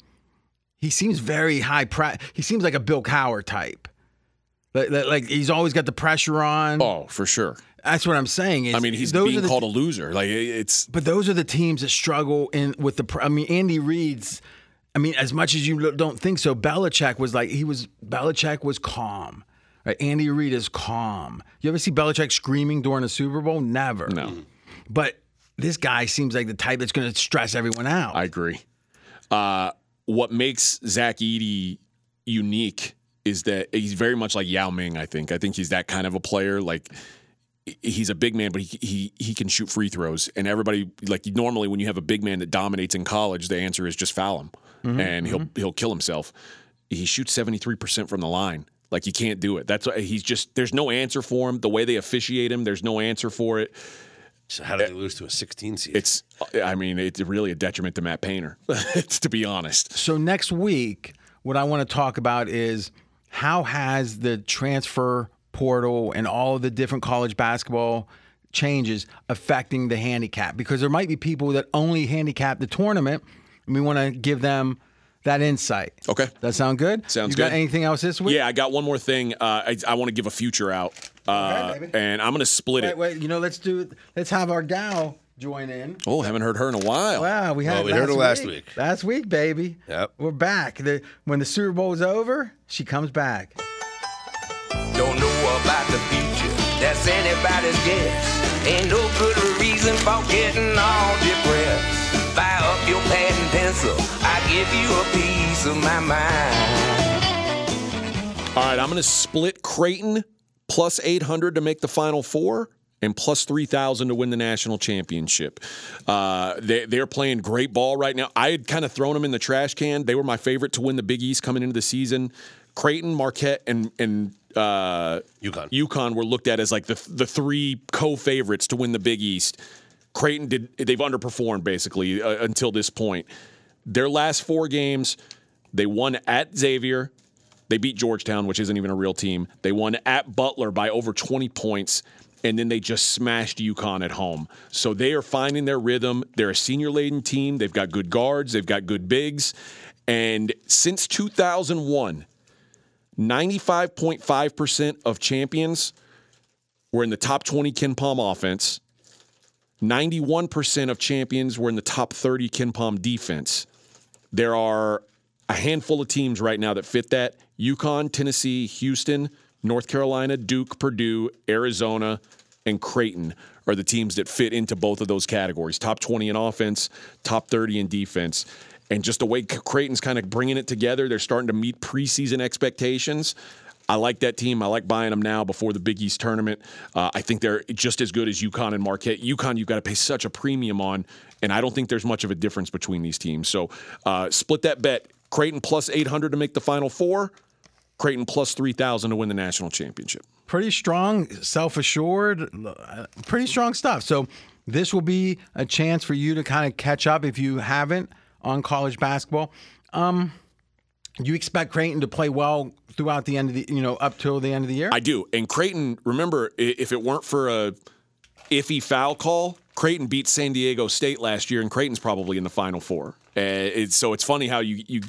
He seems very high. Pre- he seems like a Bill Cowher type. Like, like- he's always got the pressure on. oh, for sure. That's what I'm saying. is I mean, he's those being are the called a loser. Like it's but those are the teams that struggle in with the. I mean, Andy Reid's. I mean, as much as you don't think so, Belichick was like he was. Belichick was calm. Right? Andy Reid is calm. You ever see Belichick screaming during a Super Bowl? Never. no. But this guy seems like the type that's going to stress everyone out. I agree. Uh, what makes Zach Edey unique is that he's very much like Yao Ming. I think. I think he's that kind of a player. Like he's a big man, but he he he can shoot free throws. And everybody like normally when you have a big man that dominates in college, the answer is just foul him, and he'll he'll kill himself. He shoots seventy three percent from the line. Like you can't do it. That's why he's just there's no answer for him. The way they officiate him, there's no answer for it. So how did they lose to a 16 seed? It's I mean it's really a detriment to Matt Painter. [laughs] to be honest. So next week, what I want to talk about is how has the transfer portal and all of the different college basketball changes affecting the handicap? Because there might be people that only handicap the tournament, and we want to give them that insight. Okay. That sound good? Sounds you got anything else this week? Yeah, I got one more thing. Uh, I, I want to give a future out, uh, Okay, baby. and I'm going to split Wait, it. wait. You know, let's do. Let's have our gal join in. Oh, haven't heard her in a while. Wow, we had Well, we heard her last week. Last week, baby. Yep. We're back. The, when the Super Bowl's over, she comes back. Don't know about the future, that's anybody's guess. Ain't no good reason for getting all depressed. Fire up your pad and pencil, I give you a piece of my mind. All right, I'm going to split Creighton plus 800 to make the Final Four and plus 3,000 to win the national championship. Uh, they, they're playing great ball right now. I had kind of thrown them in the trash can. They were my favorite to win the Big East coming into the season. Creighton, Marquette, and and uh, UConn. UConn were looked at as like the the three co-favorites to win the Big East. Creighton did they've underperformed basically uh, until this point. Their last four games, they won at Xavier, they beat Georgetown, which isn't even a real team. They won at Butler by over 20 points, and then they just smashed UConn at home. So they are finding their rhythm. They're a senior laden team. They've got good guards, they've got good bigs. And since 2001, 95.5% of champions were in the top 20 KenPom offense. 91% of champions were in the top 30 KenPom defense. There are a handful of teams right now that fit that UConn, Tennessee, Houston, North Carolina, Duke, Purdue, Arizona, and Creighton are the teams that fit into both of those categories top 20 in offense, top 30 in defense. And just the way Creighton's kind of bringing it together, they're starting to meet preseason expectations. I like that team. I like buying them now before the Big East tournament. Uh, I think they're just as good as UConn and Marquette. UConn, you've got to pay such a premium on, and I don't think there's much of a difference between these teams. So uh, split that bet. Creighton plus 800 to make the Final Four. Creighton plus 3,000 to win the national championship. Pretty strong, self assured, pretty strong stuff. So, this will be a chance for you to kind of catch up if you haven't on college basketball. Um, you expect Creighton to play well throughout the end of the, you know, up till the end of the year? I do. And Creighton, remember, if it weren't for a iffy foul call, Creighton beat San Diego State last year, and Creighton's probably in the Final Four. Uh, it's, so it's funny how you you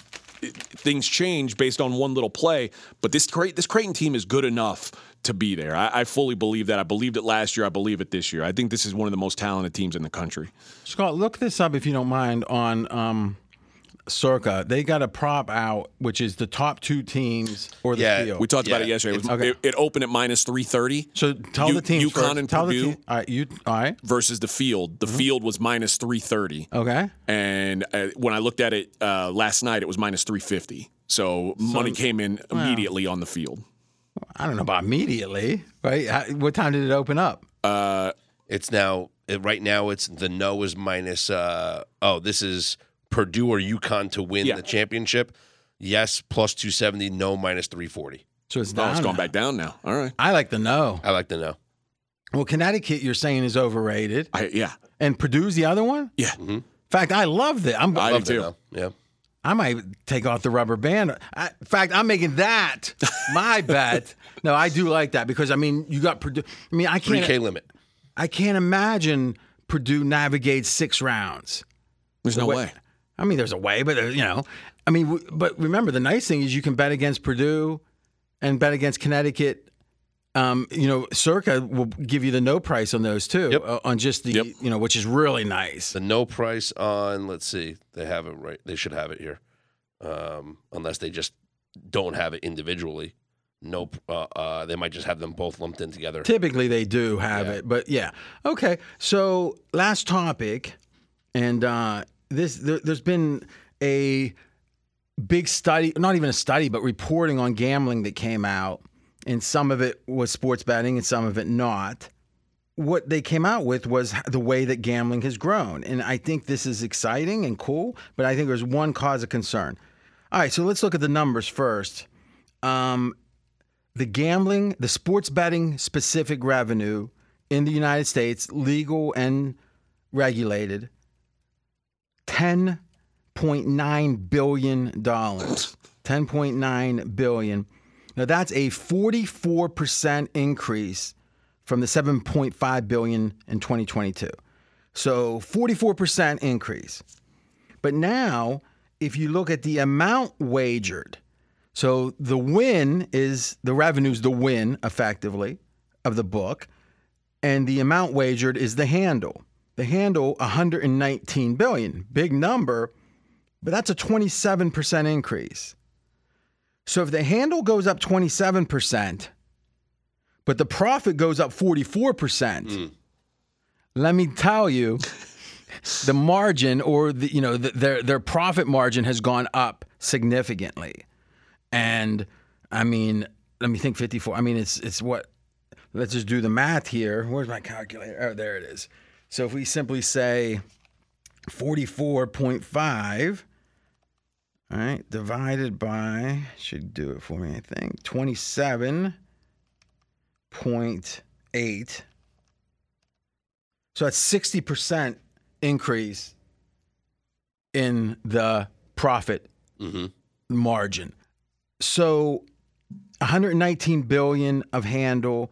things change based on one little play. But this this Creighton team is good enough to be there. I, I, fully believe that. I believed it last year. I believe it this year. I think this is one of the most talented teams in the country. Scott, look this up if you don't mind on. Um, Circa, they got a prop out, which is the top two teams or the Yeah, field. We talked about it yesterday. It, was- Okay. it, it opened at minus 330. so tell U- the teams UConn first. and tell Purdue the team. All right, you. All right. versus the field. The field was minus 330. Okay. And uh, when I looked at it uh, last night, it was minus 350. So, money came in immediately on the field. I don't know about immediately, right? How, what time did it open up? It's now it, right now. It's the no is minus. Uh, oh, this is Purdue or UConn to win Yeah. the championship. Yes, plus two seventy. No, minus three forty. So it's Oh, down. it's gone now. back down now. All right. I like the no. I like the no. Well, Connecticut, you're saying is overrated, I, yeah. and Purdue's the other one. Yeah. Mm-hmm. In fact, I love that. I'm, I I, do Love the too. no. Yeah. I might take off the rubber band. I, in fact, I'm making that [laughs] my bet. No, I do like that because I mean, you got Purdue. I mean, I can't. 3K limit. I can't imagine Purdue navigates six rounds. There's no Wa- way. I mean, there's a way, but there, you know, I mean, w- but remember, the nice thing is you can bet against Purdue and bet against Connecticut. Um, you know, Circa will give you the no price on those too, Yep. uh, on just the Yep. you know, which is really nice. The no price on. Let's see. They have it right. They should have it here, um, unless they just don't have it individually. Nope. Uh, uh, they might just have them both lumped in together. Typically, they do have Yeah. it, but yeah. Okay, so last topic, and uh, this there, there's been a big study, not even a study, but reporting on gambling that came out, and some of it was sports betting, and some of it not. What they came out with was the way that gambling has grown, and I think this is exciting and cool. But I think there's one cause of concern. All right, so let's look at the numbers first. Um, the gambling, the sports betting specific revenue in the United States, legal and regulated, $10.9 billion. 10.9 billion. Now that's a 44% increase from the 7.5 billion in 2022. So 44% increase. But now, if you look at the amount wagered, so the win is the revenue's the win effectively of the book, and the amount wagered is the handle. The handle 119 billion, big number, but that's a 27% increase. So if the handle goes up 27%, but the profit goes up 44%, hmm. let me tell you, the margin or the you know the, their their profit margin has gone up significantly. And I mean, let me think 54. I mean, it's it's what let's just do the math here. Where's my calculator? Oh, there it is. So if we simply say 44.5 all right, divided by should do it for me, I think. 27.8 so that's 60% increase in the profit mm-hmm. margin. So 119 billion of handle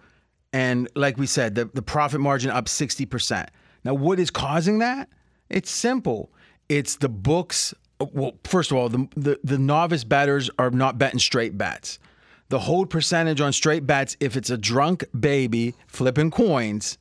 and like we said the, the profit margin up 60%. Now what is causing that? It's simple. It's the books well first of all the, the the novice bettors are not betting straight bets. The hold percentage on straight bets if it's a drunk baby flipping coins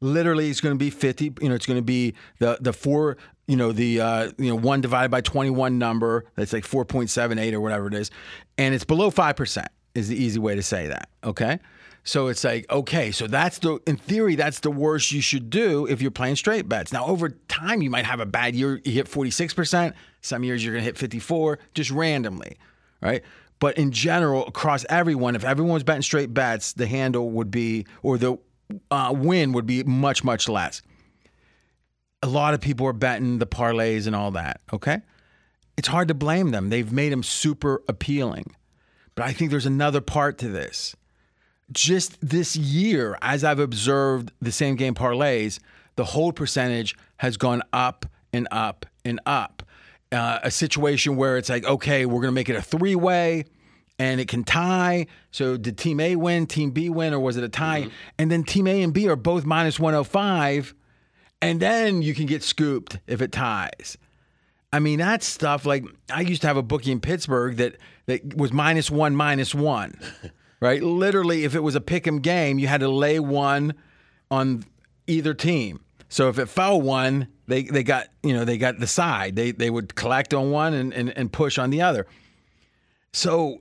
literally it's going to be 50 you know it's going to be the the four you know the uh, you know one divided by 21 number that's like 4.78 or whatever it is and it's below 5% is the easy way to say that okay so it's like okay so that's the in theory that's the worst you should do if you're playing straight bets now over time you might have a bad year you hit 46% some years you're going to hit 54 just randomly right but in general across everyone if everyone was betting straight bets the handle would be or the uh, win would be much much less a lot of people are betting the parlays and all that. Okay. It's hard to blame them. They've made them super appealing. But I think there's another part to this. Just this year, as I've observed the same game parlays, the hold percentage has gone up and up and up. Uh, a situation where it's like, okay, we're going to make it a three way and it can tie. So did team A win, team B win, or was it a tie? And then team A and B are both minus 105 and then you can get scooped if it ties. I mean, that's stuff like I used to have a bookie in Pittsburgh that that was minus one, minus one, [laughs] right? Literally, if it was a pick 'em game, you had to lay one on either team. So if it fell one, they they got you know they got the side. They they would collect on one and and, and push on the other. So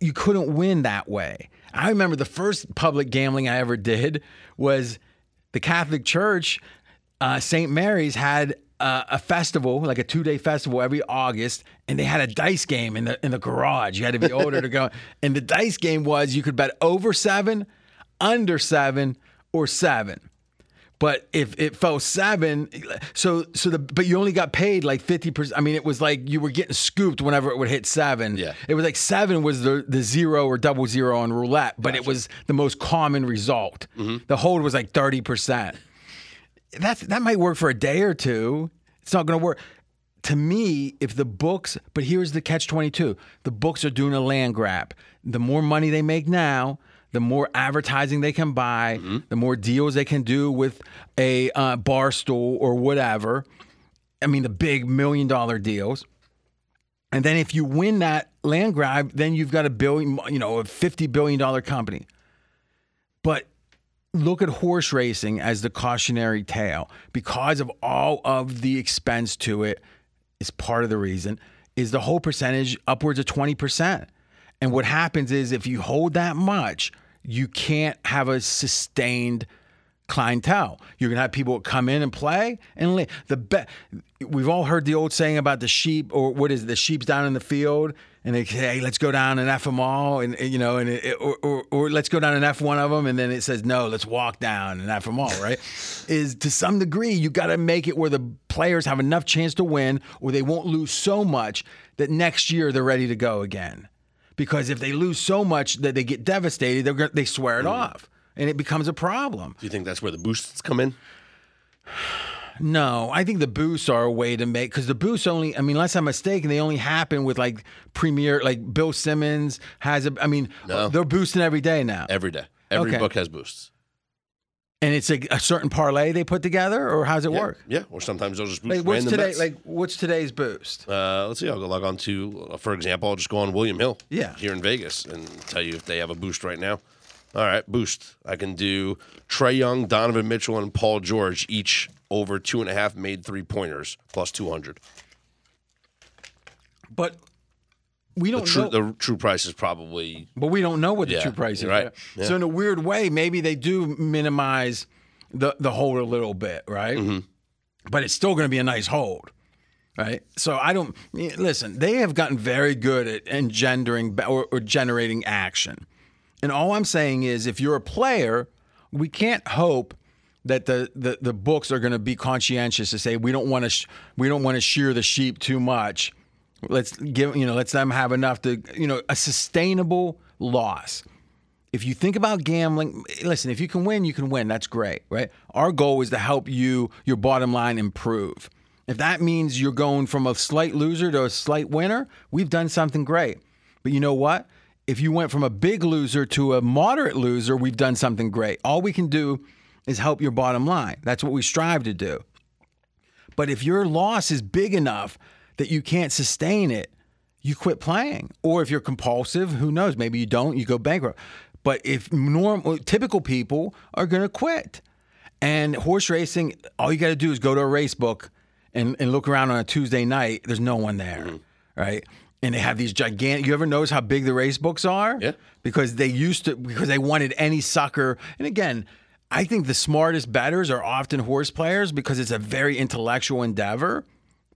you couldn't win that way. I remember the first public gambling I ever did was the Catholic Church, uh, St. Mary's had uh, a festival, like a two day festival every August, and they had a dice game in the in the garage. You had to be older to go, [laughs] and the dice game was you could bet over seven, under seven, or seven. But if it fell seven, so so the but you only got paid like fifty percent. I mean, it was like you were getting scooped whenever it would hit seven. Yeah. it was like seven was the the zero or double zero on roulette, but it was the most common result. The hold was like thirty percent. That's that might work for a day or two. It's not going to work. To me, if the books, but here's the catch 22 the books are doing a land grab. The more money they make now, the more advertising they can buy, the more deals they can do with a uh, bar stool or whatever. I mean, the big million dollar deals. And then if you win that land grab, then you've got a billion, you know, a $50 billion company. Look at horse racing as the cautionary tale because of all of the expense to it is part of the reason is the whole percentage upwards of 20% and what happens is if you hold that much you can't have a sustained clientele. You're to have people come in and play and li- the be- we've all heard the old saying about the sheep or what is it, the sheep's down in the field and they say hey let's go down and f them all and you know and it, or, or, or let's go down and f one of them and then it says no let's walk down and f them all right? [laughs] Is to some degree you got to make it where the players have enough chance to win or they won't lose so much that next year they're ready to go again. Because if they lose so much that they get devastated they're they swear it mm. off and it becomes a problem. Do you think that's where the boosts come in? No, I think the boosts are a way to make because the boosts only. I mean, unless I'm mistaken, they only happen with like premier, like Bill Simmons has a. I mean, No. they're boosting every day now, Every day. Every Okay. book has boosts. and it's a, a certain parlay they put together, or how's it Yeah. work? Yeah. Or sometimes they'll just boost Like what's today? bets. Like what's today's boost? Uh, let's see. I'll go log on to, uh, for example, I'll just go on William Hill. Yeah. Here in Vegas and tell you if they have a boost right now. All right, boost. I can do Trae Young, Donovan Mitchell, and Paul George each over two and a half made three pointers plus two hundred. But we don't true know. the true price is probably but we don't know what the Yeah, true price is. right. right? So in a weird way, maybe they do minimize the the hold a little bit, right? Mm-hmm. But it's still going to be a nice hold, right? So I don't listen. They have gotten very good at engendering or, or generating action, and all I'm saying is, if you're a player, we can't hope that the, the, the books are going to be conscientious to say we don't want to sh- we don't want to shear the sheep too much. Let's give you know let's them have enough to you know a sustainable loss. If you think about gambling, listen, if you can win, you can win. That's great, right? Our goal is to help you your bottom line improve. If that means you're going from a slight loser to a slight winner, we've done something great. But you know what? If you went from a big loser to a moderate loser, we've done something great. All we can do is help your bottom line. That's what we strive to do. But if your loss is big enough that you can't sustain it, you quit playing. Or if you're compulsive, who knows? Maybe you don't, you go bankrupt. But if normal, typical people are going to quit. And horse racing, all you got to do is go to a race book and, and look around on a Tuesday night. There's no one there, Mm-hmm. right? And they have these gigantic. You ever notice how big the race books are? Yeah. Because they used to because they wanted any sucker. And again, I think the smartest betters are often horse players because it's a very intellectual endeavor.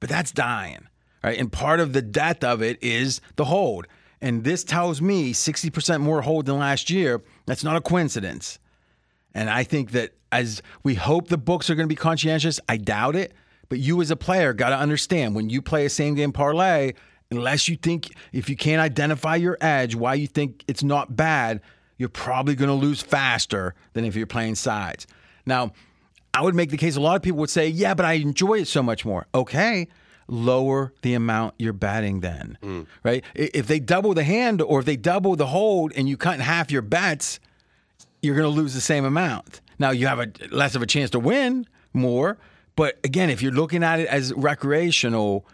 But that's dying, right? And part of the death of it is the hold. And this tells me 60% more hold than last year. That's not a coincidence. And I think that as we hope the books are going to be conscientious, I doubt it. But you as a player got to understand when you play a same game parlay, unless you think if you can't identify your edge, why you think it's not bad, you're probably going to lose faster than if you're playing sides. Now, I would make the case a lot of people would say, yeah, but I enjoy it so much more. Okay. Lower the amount you're betting then, mm. right? If they double the hand or if they double the hold and you cut in half your bets, you're going to lose the same amount. Now you have a less of a chance to win more, but again, if you're looking at it as recreational,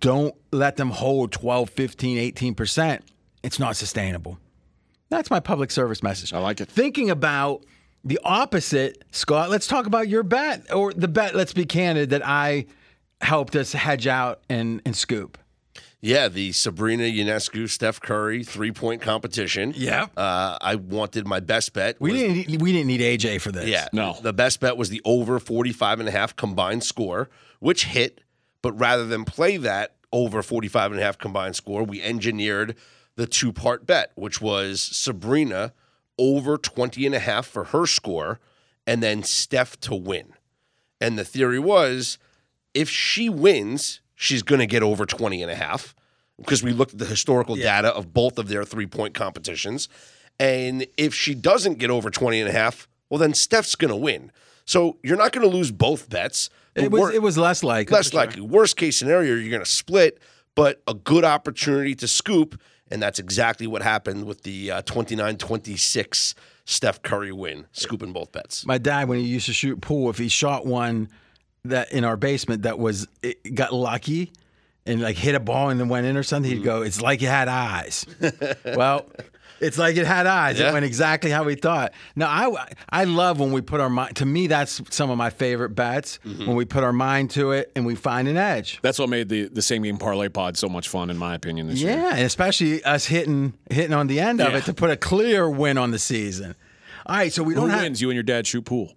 don't let them hold 12, 15, 18%. It's not sustainable. That's my public service message. I like it. Thinking about the opposite, Scott, let's talk about your bet or the bet, let's be candid, that I helped us hedge out and, and scoop. Yeah, the Sabrina Ionescu Steph Curry three point competition. Yeah, Uh, I wanted my best bet. We was- didn't we didn't need AJ for this. Yeah. No. The best bet was the over 45 and a half combined score, which hit. But rather than play that over 45 and a half combined score, we engineered the two part bet, which was Sabrina over 20 and a half for her score and then Steph to win. And the theory was if she wins, she's going to get over 20 and a half because we looked at the historical data of both of their three point competitions. And if she doesn't get over 20 and a half, well, then Steph's going to win. So you're not going to lose both bets. It was wor- it was less likely. less likely. Worst case scenario, you're going to split, but a good opportunity to scoop. And that's exactly what happened with the uh, 29 26 Steph Curry win, scooping both bets. my dad when he used to shoot pool if he shot one that in our basement that was it got lucky and like hit a ball and then went in or something he'd go it's like it had eyes [laughs] well it's like it had eyes Yeah. it went exactly how we thought now i i love when we put our mind to me that's some of my favorite bets mm-hmm. when we put our mind to it and we find an edge That's what made the, the same game parlay pod so much fun, in my opinion, this year. yeah and especially us hitting hitting on the end of Yeah. it to put a clear win on the season all right so we Who don't have wins? You and your dad shoot pool.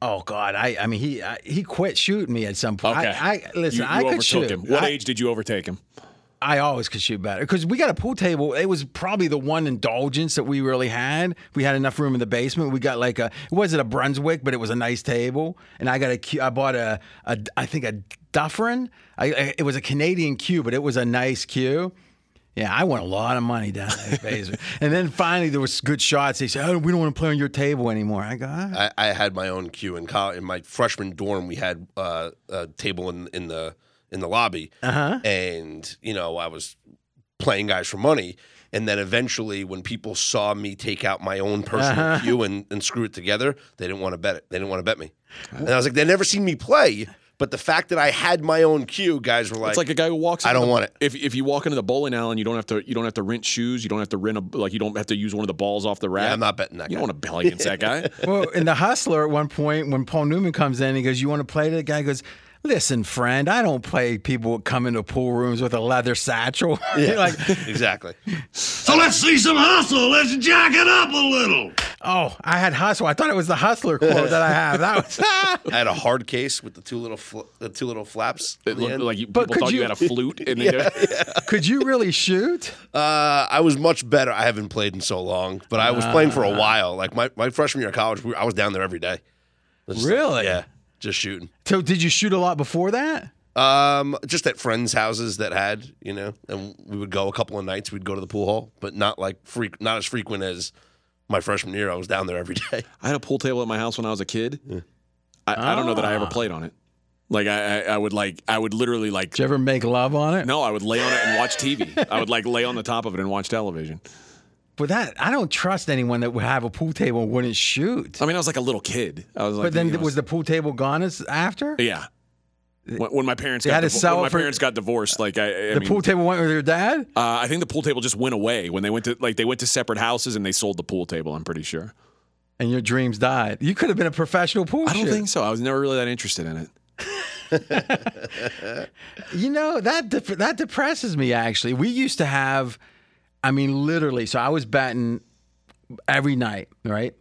Oh God, I I mean he I, he quit shooting me at some point. Okay. I, I listen, You, you I could overtook shoot. him. What I, age did you overtake him? I always could shoot better because we got a pool table. It was probably the one indulgence that we really had. We had enough room in the basement. We got like a it wasn't a Brunswick, but it was a nice table. And I got a I bought a, a I think a Dufferin. I, I it was a Canadian cue, but it was a nice cue. Yeah, I won a lot of money down there, [laughs] basement. and then finally there was good shots. They said, "Oh, we don't want to play on your table anymore." I go, "Ah." I, I had my own cue in college. In my freshman dorm, we had uh, a table in in the in the lobby, uh-huh. and you know I was playing guys for money. And then eventually, when people saw me take out my own personal cue and, and screw it together, they didn't want to bet it. They didn't want to bet me. And I was like, they never seen me play. But the fact that I had my own cue, guys were like, It's like a guy who walks. I don't the- want it. If if you walk into the bowling alley, and you don't have to you don't have to rent shoes. You don't have to rent a like you don't have to use one of the balls off the rack. yeah, I'm not betting that. You guy. don't want to bet against that guy. [laughs] Well, in the Hustler, at one point, when Paul Newman comes in, he goes, "You want to play?" The guy goes, "Listen, friend, I don't play people that come into pool rooms with a leather satchel." [laughs] You're like, exactly. So let's see some hustle. Let's jack it up a little. oh, I had hustle. I thought it was the Hustler quote that I [laughs] have. That was. I had a hard case with the two little fl- the two little flaps. It looked end. like you, people thought you, you- had a flute. And [laughs] they Could you really shoot? Uh, I was much better. I haven't played in so long, but I was playing for a while. Like my, my freshman year of college, we, I was down there every day. It was just like- Really? yeah, just shooting. So, did you shoot a lot before that? Um, just at friends' houses that had, you know, and we would go a couple of nights. We'd go to the pool hall, but not like freak, not as frequent as my freshman year. I was down there every [laughs] day. I had a pool table at my house when I was a kid. I, I don't know that I ever played on it. Like I, I, I would like I would literally like Did you ever make love on it? no, I would lay on it and watch TV. [laughs] I would like lay on the top of it and watch television. But that I don't trust anyone that would have a pool table and wouldn't shoot. I mean, I was like a little kid. I was like, but then you know, was the pool table gone as after? yeah. When, when my parents They got had divo- sell when my for- parents got divorced, like I, I the mean, pool table went with your dad. uh, I think the pool table just went away when they went to like they went to separate houses and they sold the pool table. I'm pretty sure. and your dreams died. You could have been a professional pool I don't shooter. think so. I was never really that interested in it. [laughs] You know that dep- that depresses me. Actually, we used to have, I mean, literally. So I was betting every night, right?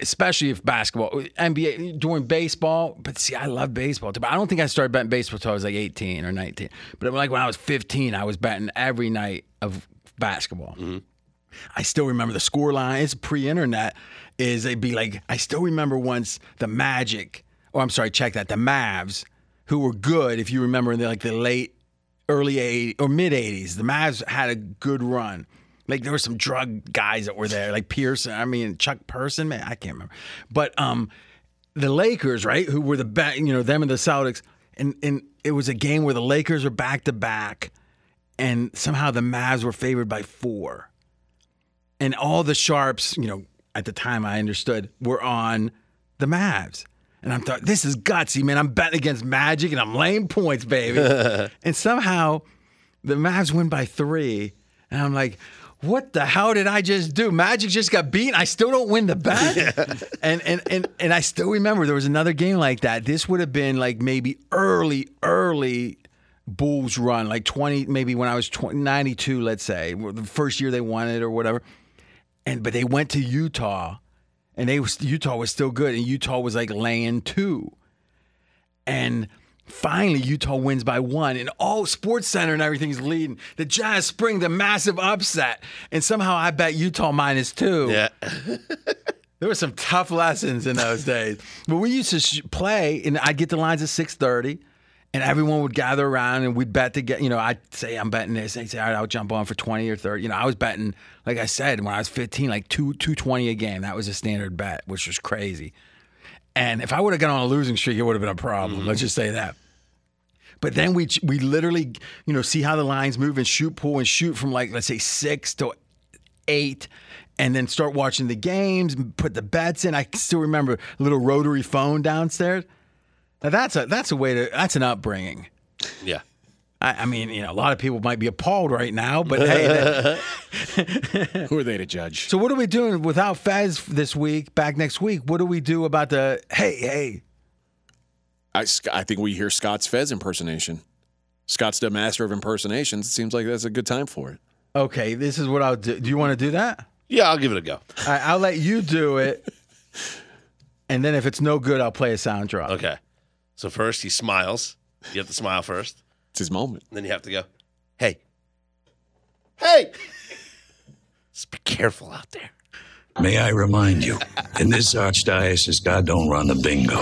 Especially if basketball, NBA during baseball. But see, I love baseball too. But I don't think I started betting baseball until I was like 18 or 19. But like when I was 15, I was betting every night of basketball. Mm-hmm. I still remember the score lines pre-internet. Is it'd be like I still remember once the Magic, or I'm sorry, check that the Mavs, who were good. If you remember in the, like the late, early '80s or mid '80s, the Mavs had a good run. Like there were some drug guys that were there, like Pearson. I mean Chuck Person, man, I can't remember. But um, the Lakers, right, who were the best, you know, them and the Celtics, and and it was a game where the Lakers were back to back, and somehow the Mavs were favored by four and all the sharps, you know, at the time I understood were on the Mavs. And I'm thought this is gutsy, man. I'm betting against Magic and I'm laying points, baby. [laughs] and somehow the Mavs win by three. And I'm like, what the hell did I just do? Magic just got beaten. I still don't win the bet. [laughs] and, and and and I still remember there was another game like that. This would have been like maybe early, early Bulls run, like 20, maybe when I was 20, 92, let's say, the first year they won it or whatever. And but they went to Utah, and they was Utah was still good, and Utah was like laying two. And finally, Utah wins by one, and all Sports Center and everything's leading. The Jazz spring the massive upset, and somehow I bet Utah minus two. Yeah. [laughs] There were some tough lessons in those days. But we used to sh- play, and I'd get the lines at six thirty, and everyone would gather around, and we'd bet to get. You know, I'd say I'm betting this, and they'd say, "All right, I'll jump on for twenty or 30. You know, I was betting, like I said, when I was fifteen, like two two twenty a game. That was a standard bet, which was crazy. And if I would have gone on a losing streak, it would have been a problem. Let's mm-hmm. just say that. But then we we literally, you know, see how the lines move and shoot pool and shoot from like let's say six to eight, and then start watching the games, and put the bets in. I still remember a little rotary phone downstairs. Now that's a that's a way to that's an upbringing. Yeah. I, I mean, you know, a lot of people might be appalled right now, but hey. [laughs] that- Who are they to judge? so what are we doing without Fez this week? Back next week. What do we do about the hey hey? I, Sc- I think we hear Scott's Fez impersonation. Scott's the master of impersonations. It seems like that's a good time for it. Okay, this is what I'll do. Do you want to do that? Yeah, I'll give it a go. I'll let you do it, and then if it's no good, I'll play a sound drop. Okay. So first he smiles. You have to smile first. It's his moment. And then you have to go, hey. Hey! Just be careful out there. May I remind you, in this archdiocese, God don't run the bingo.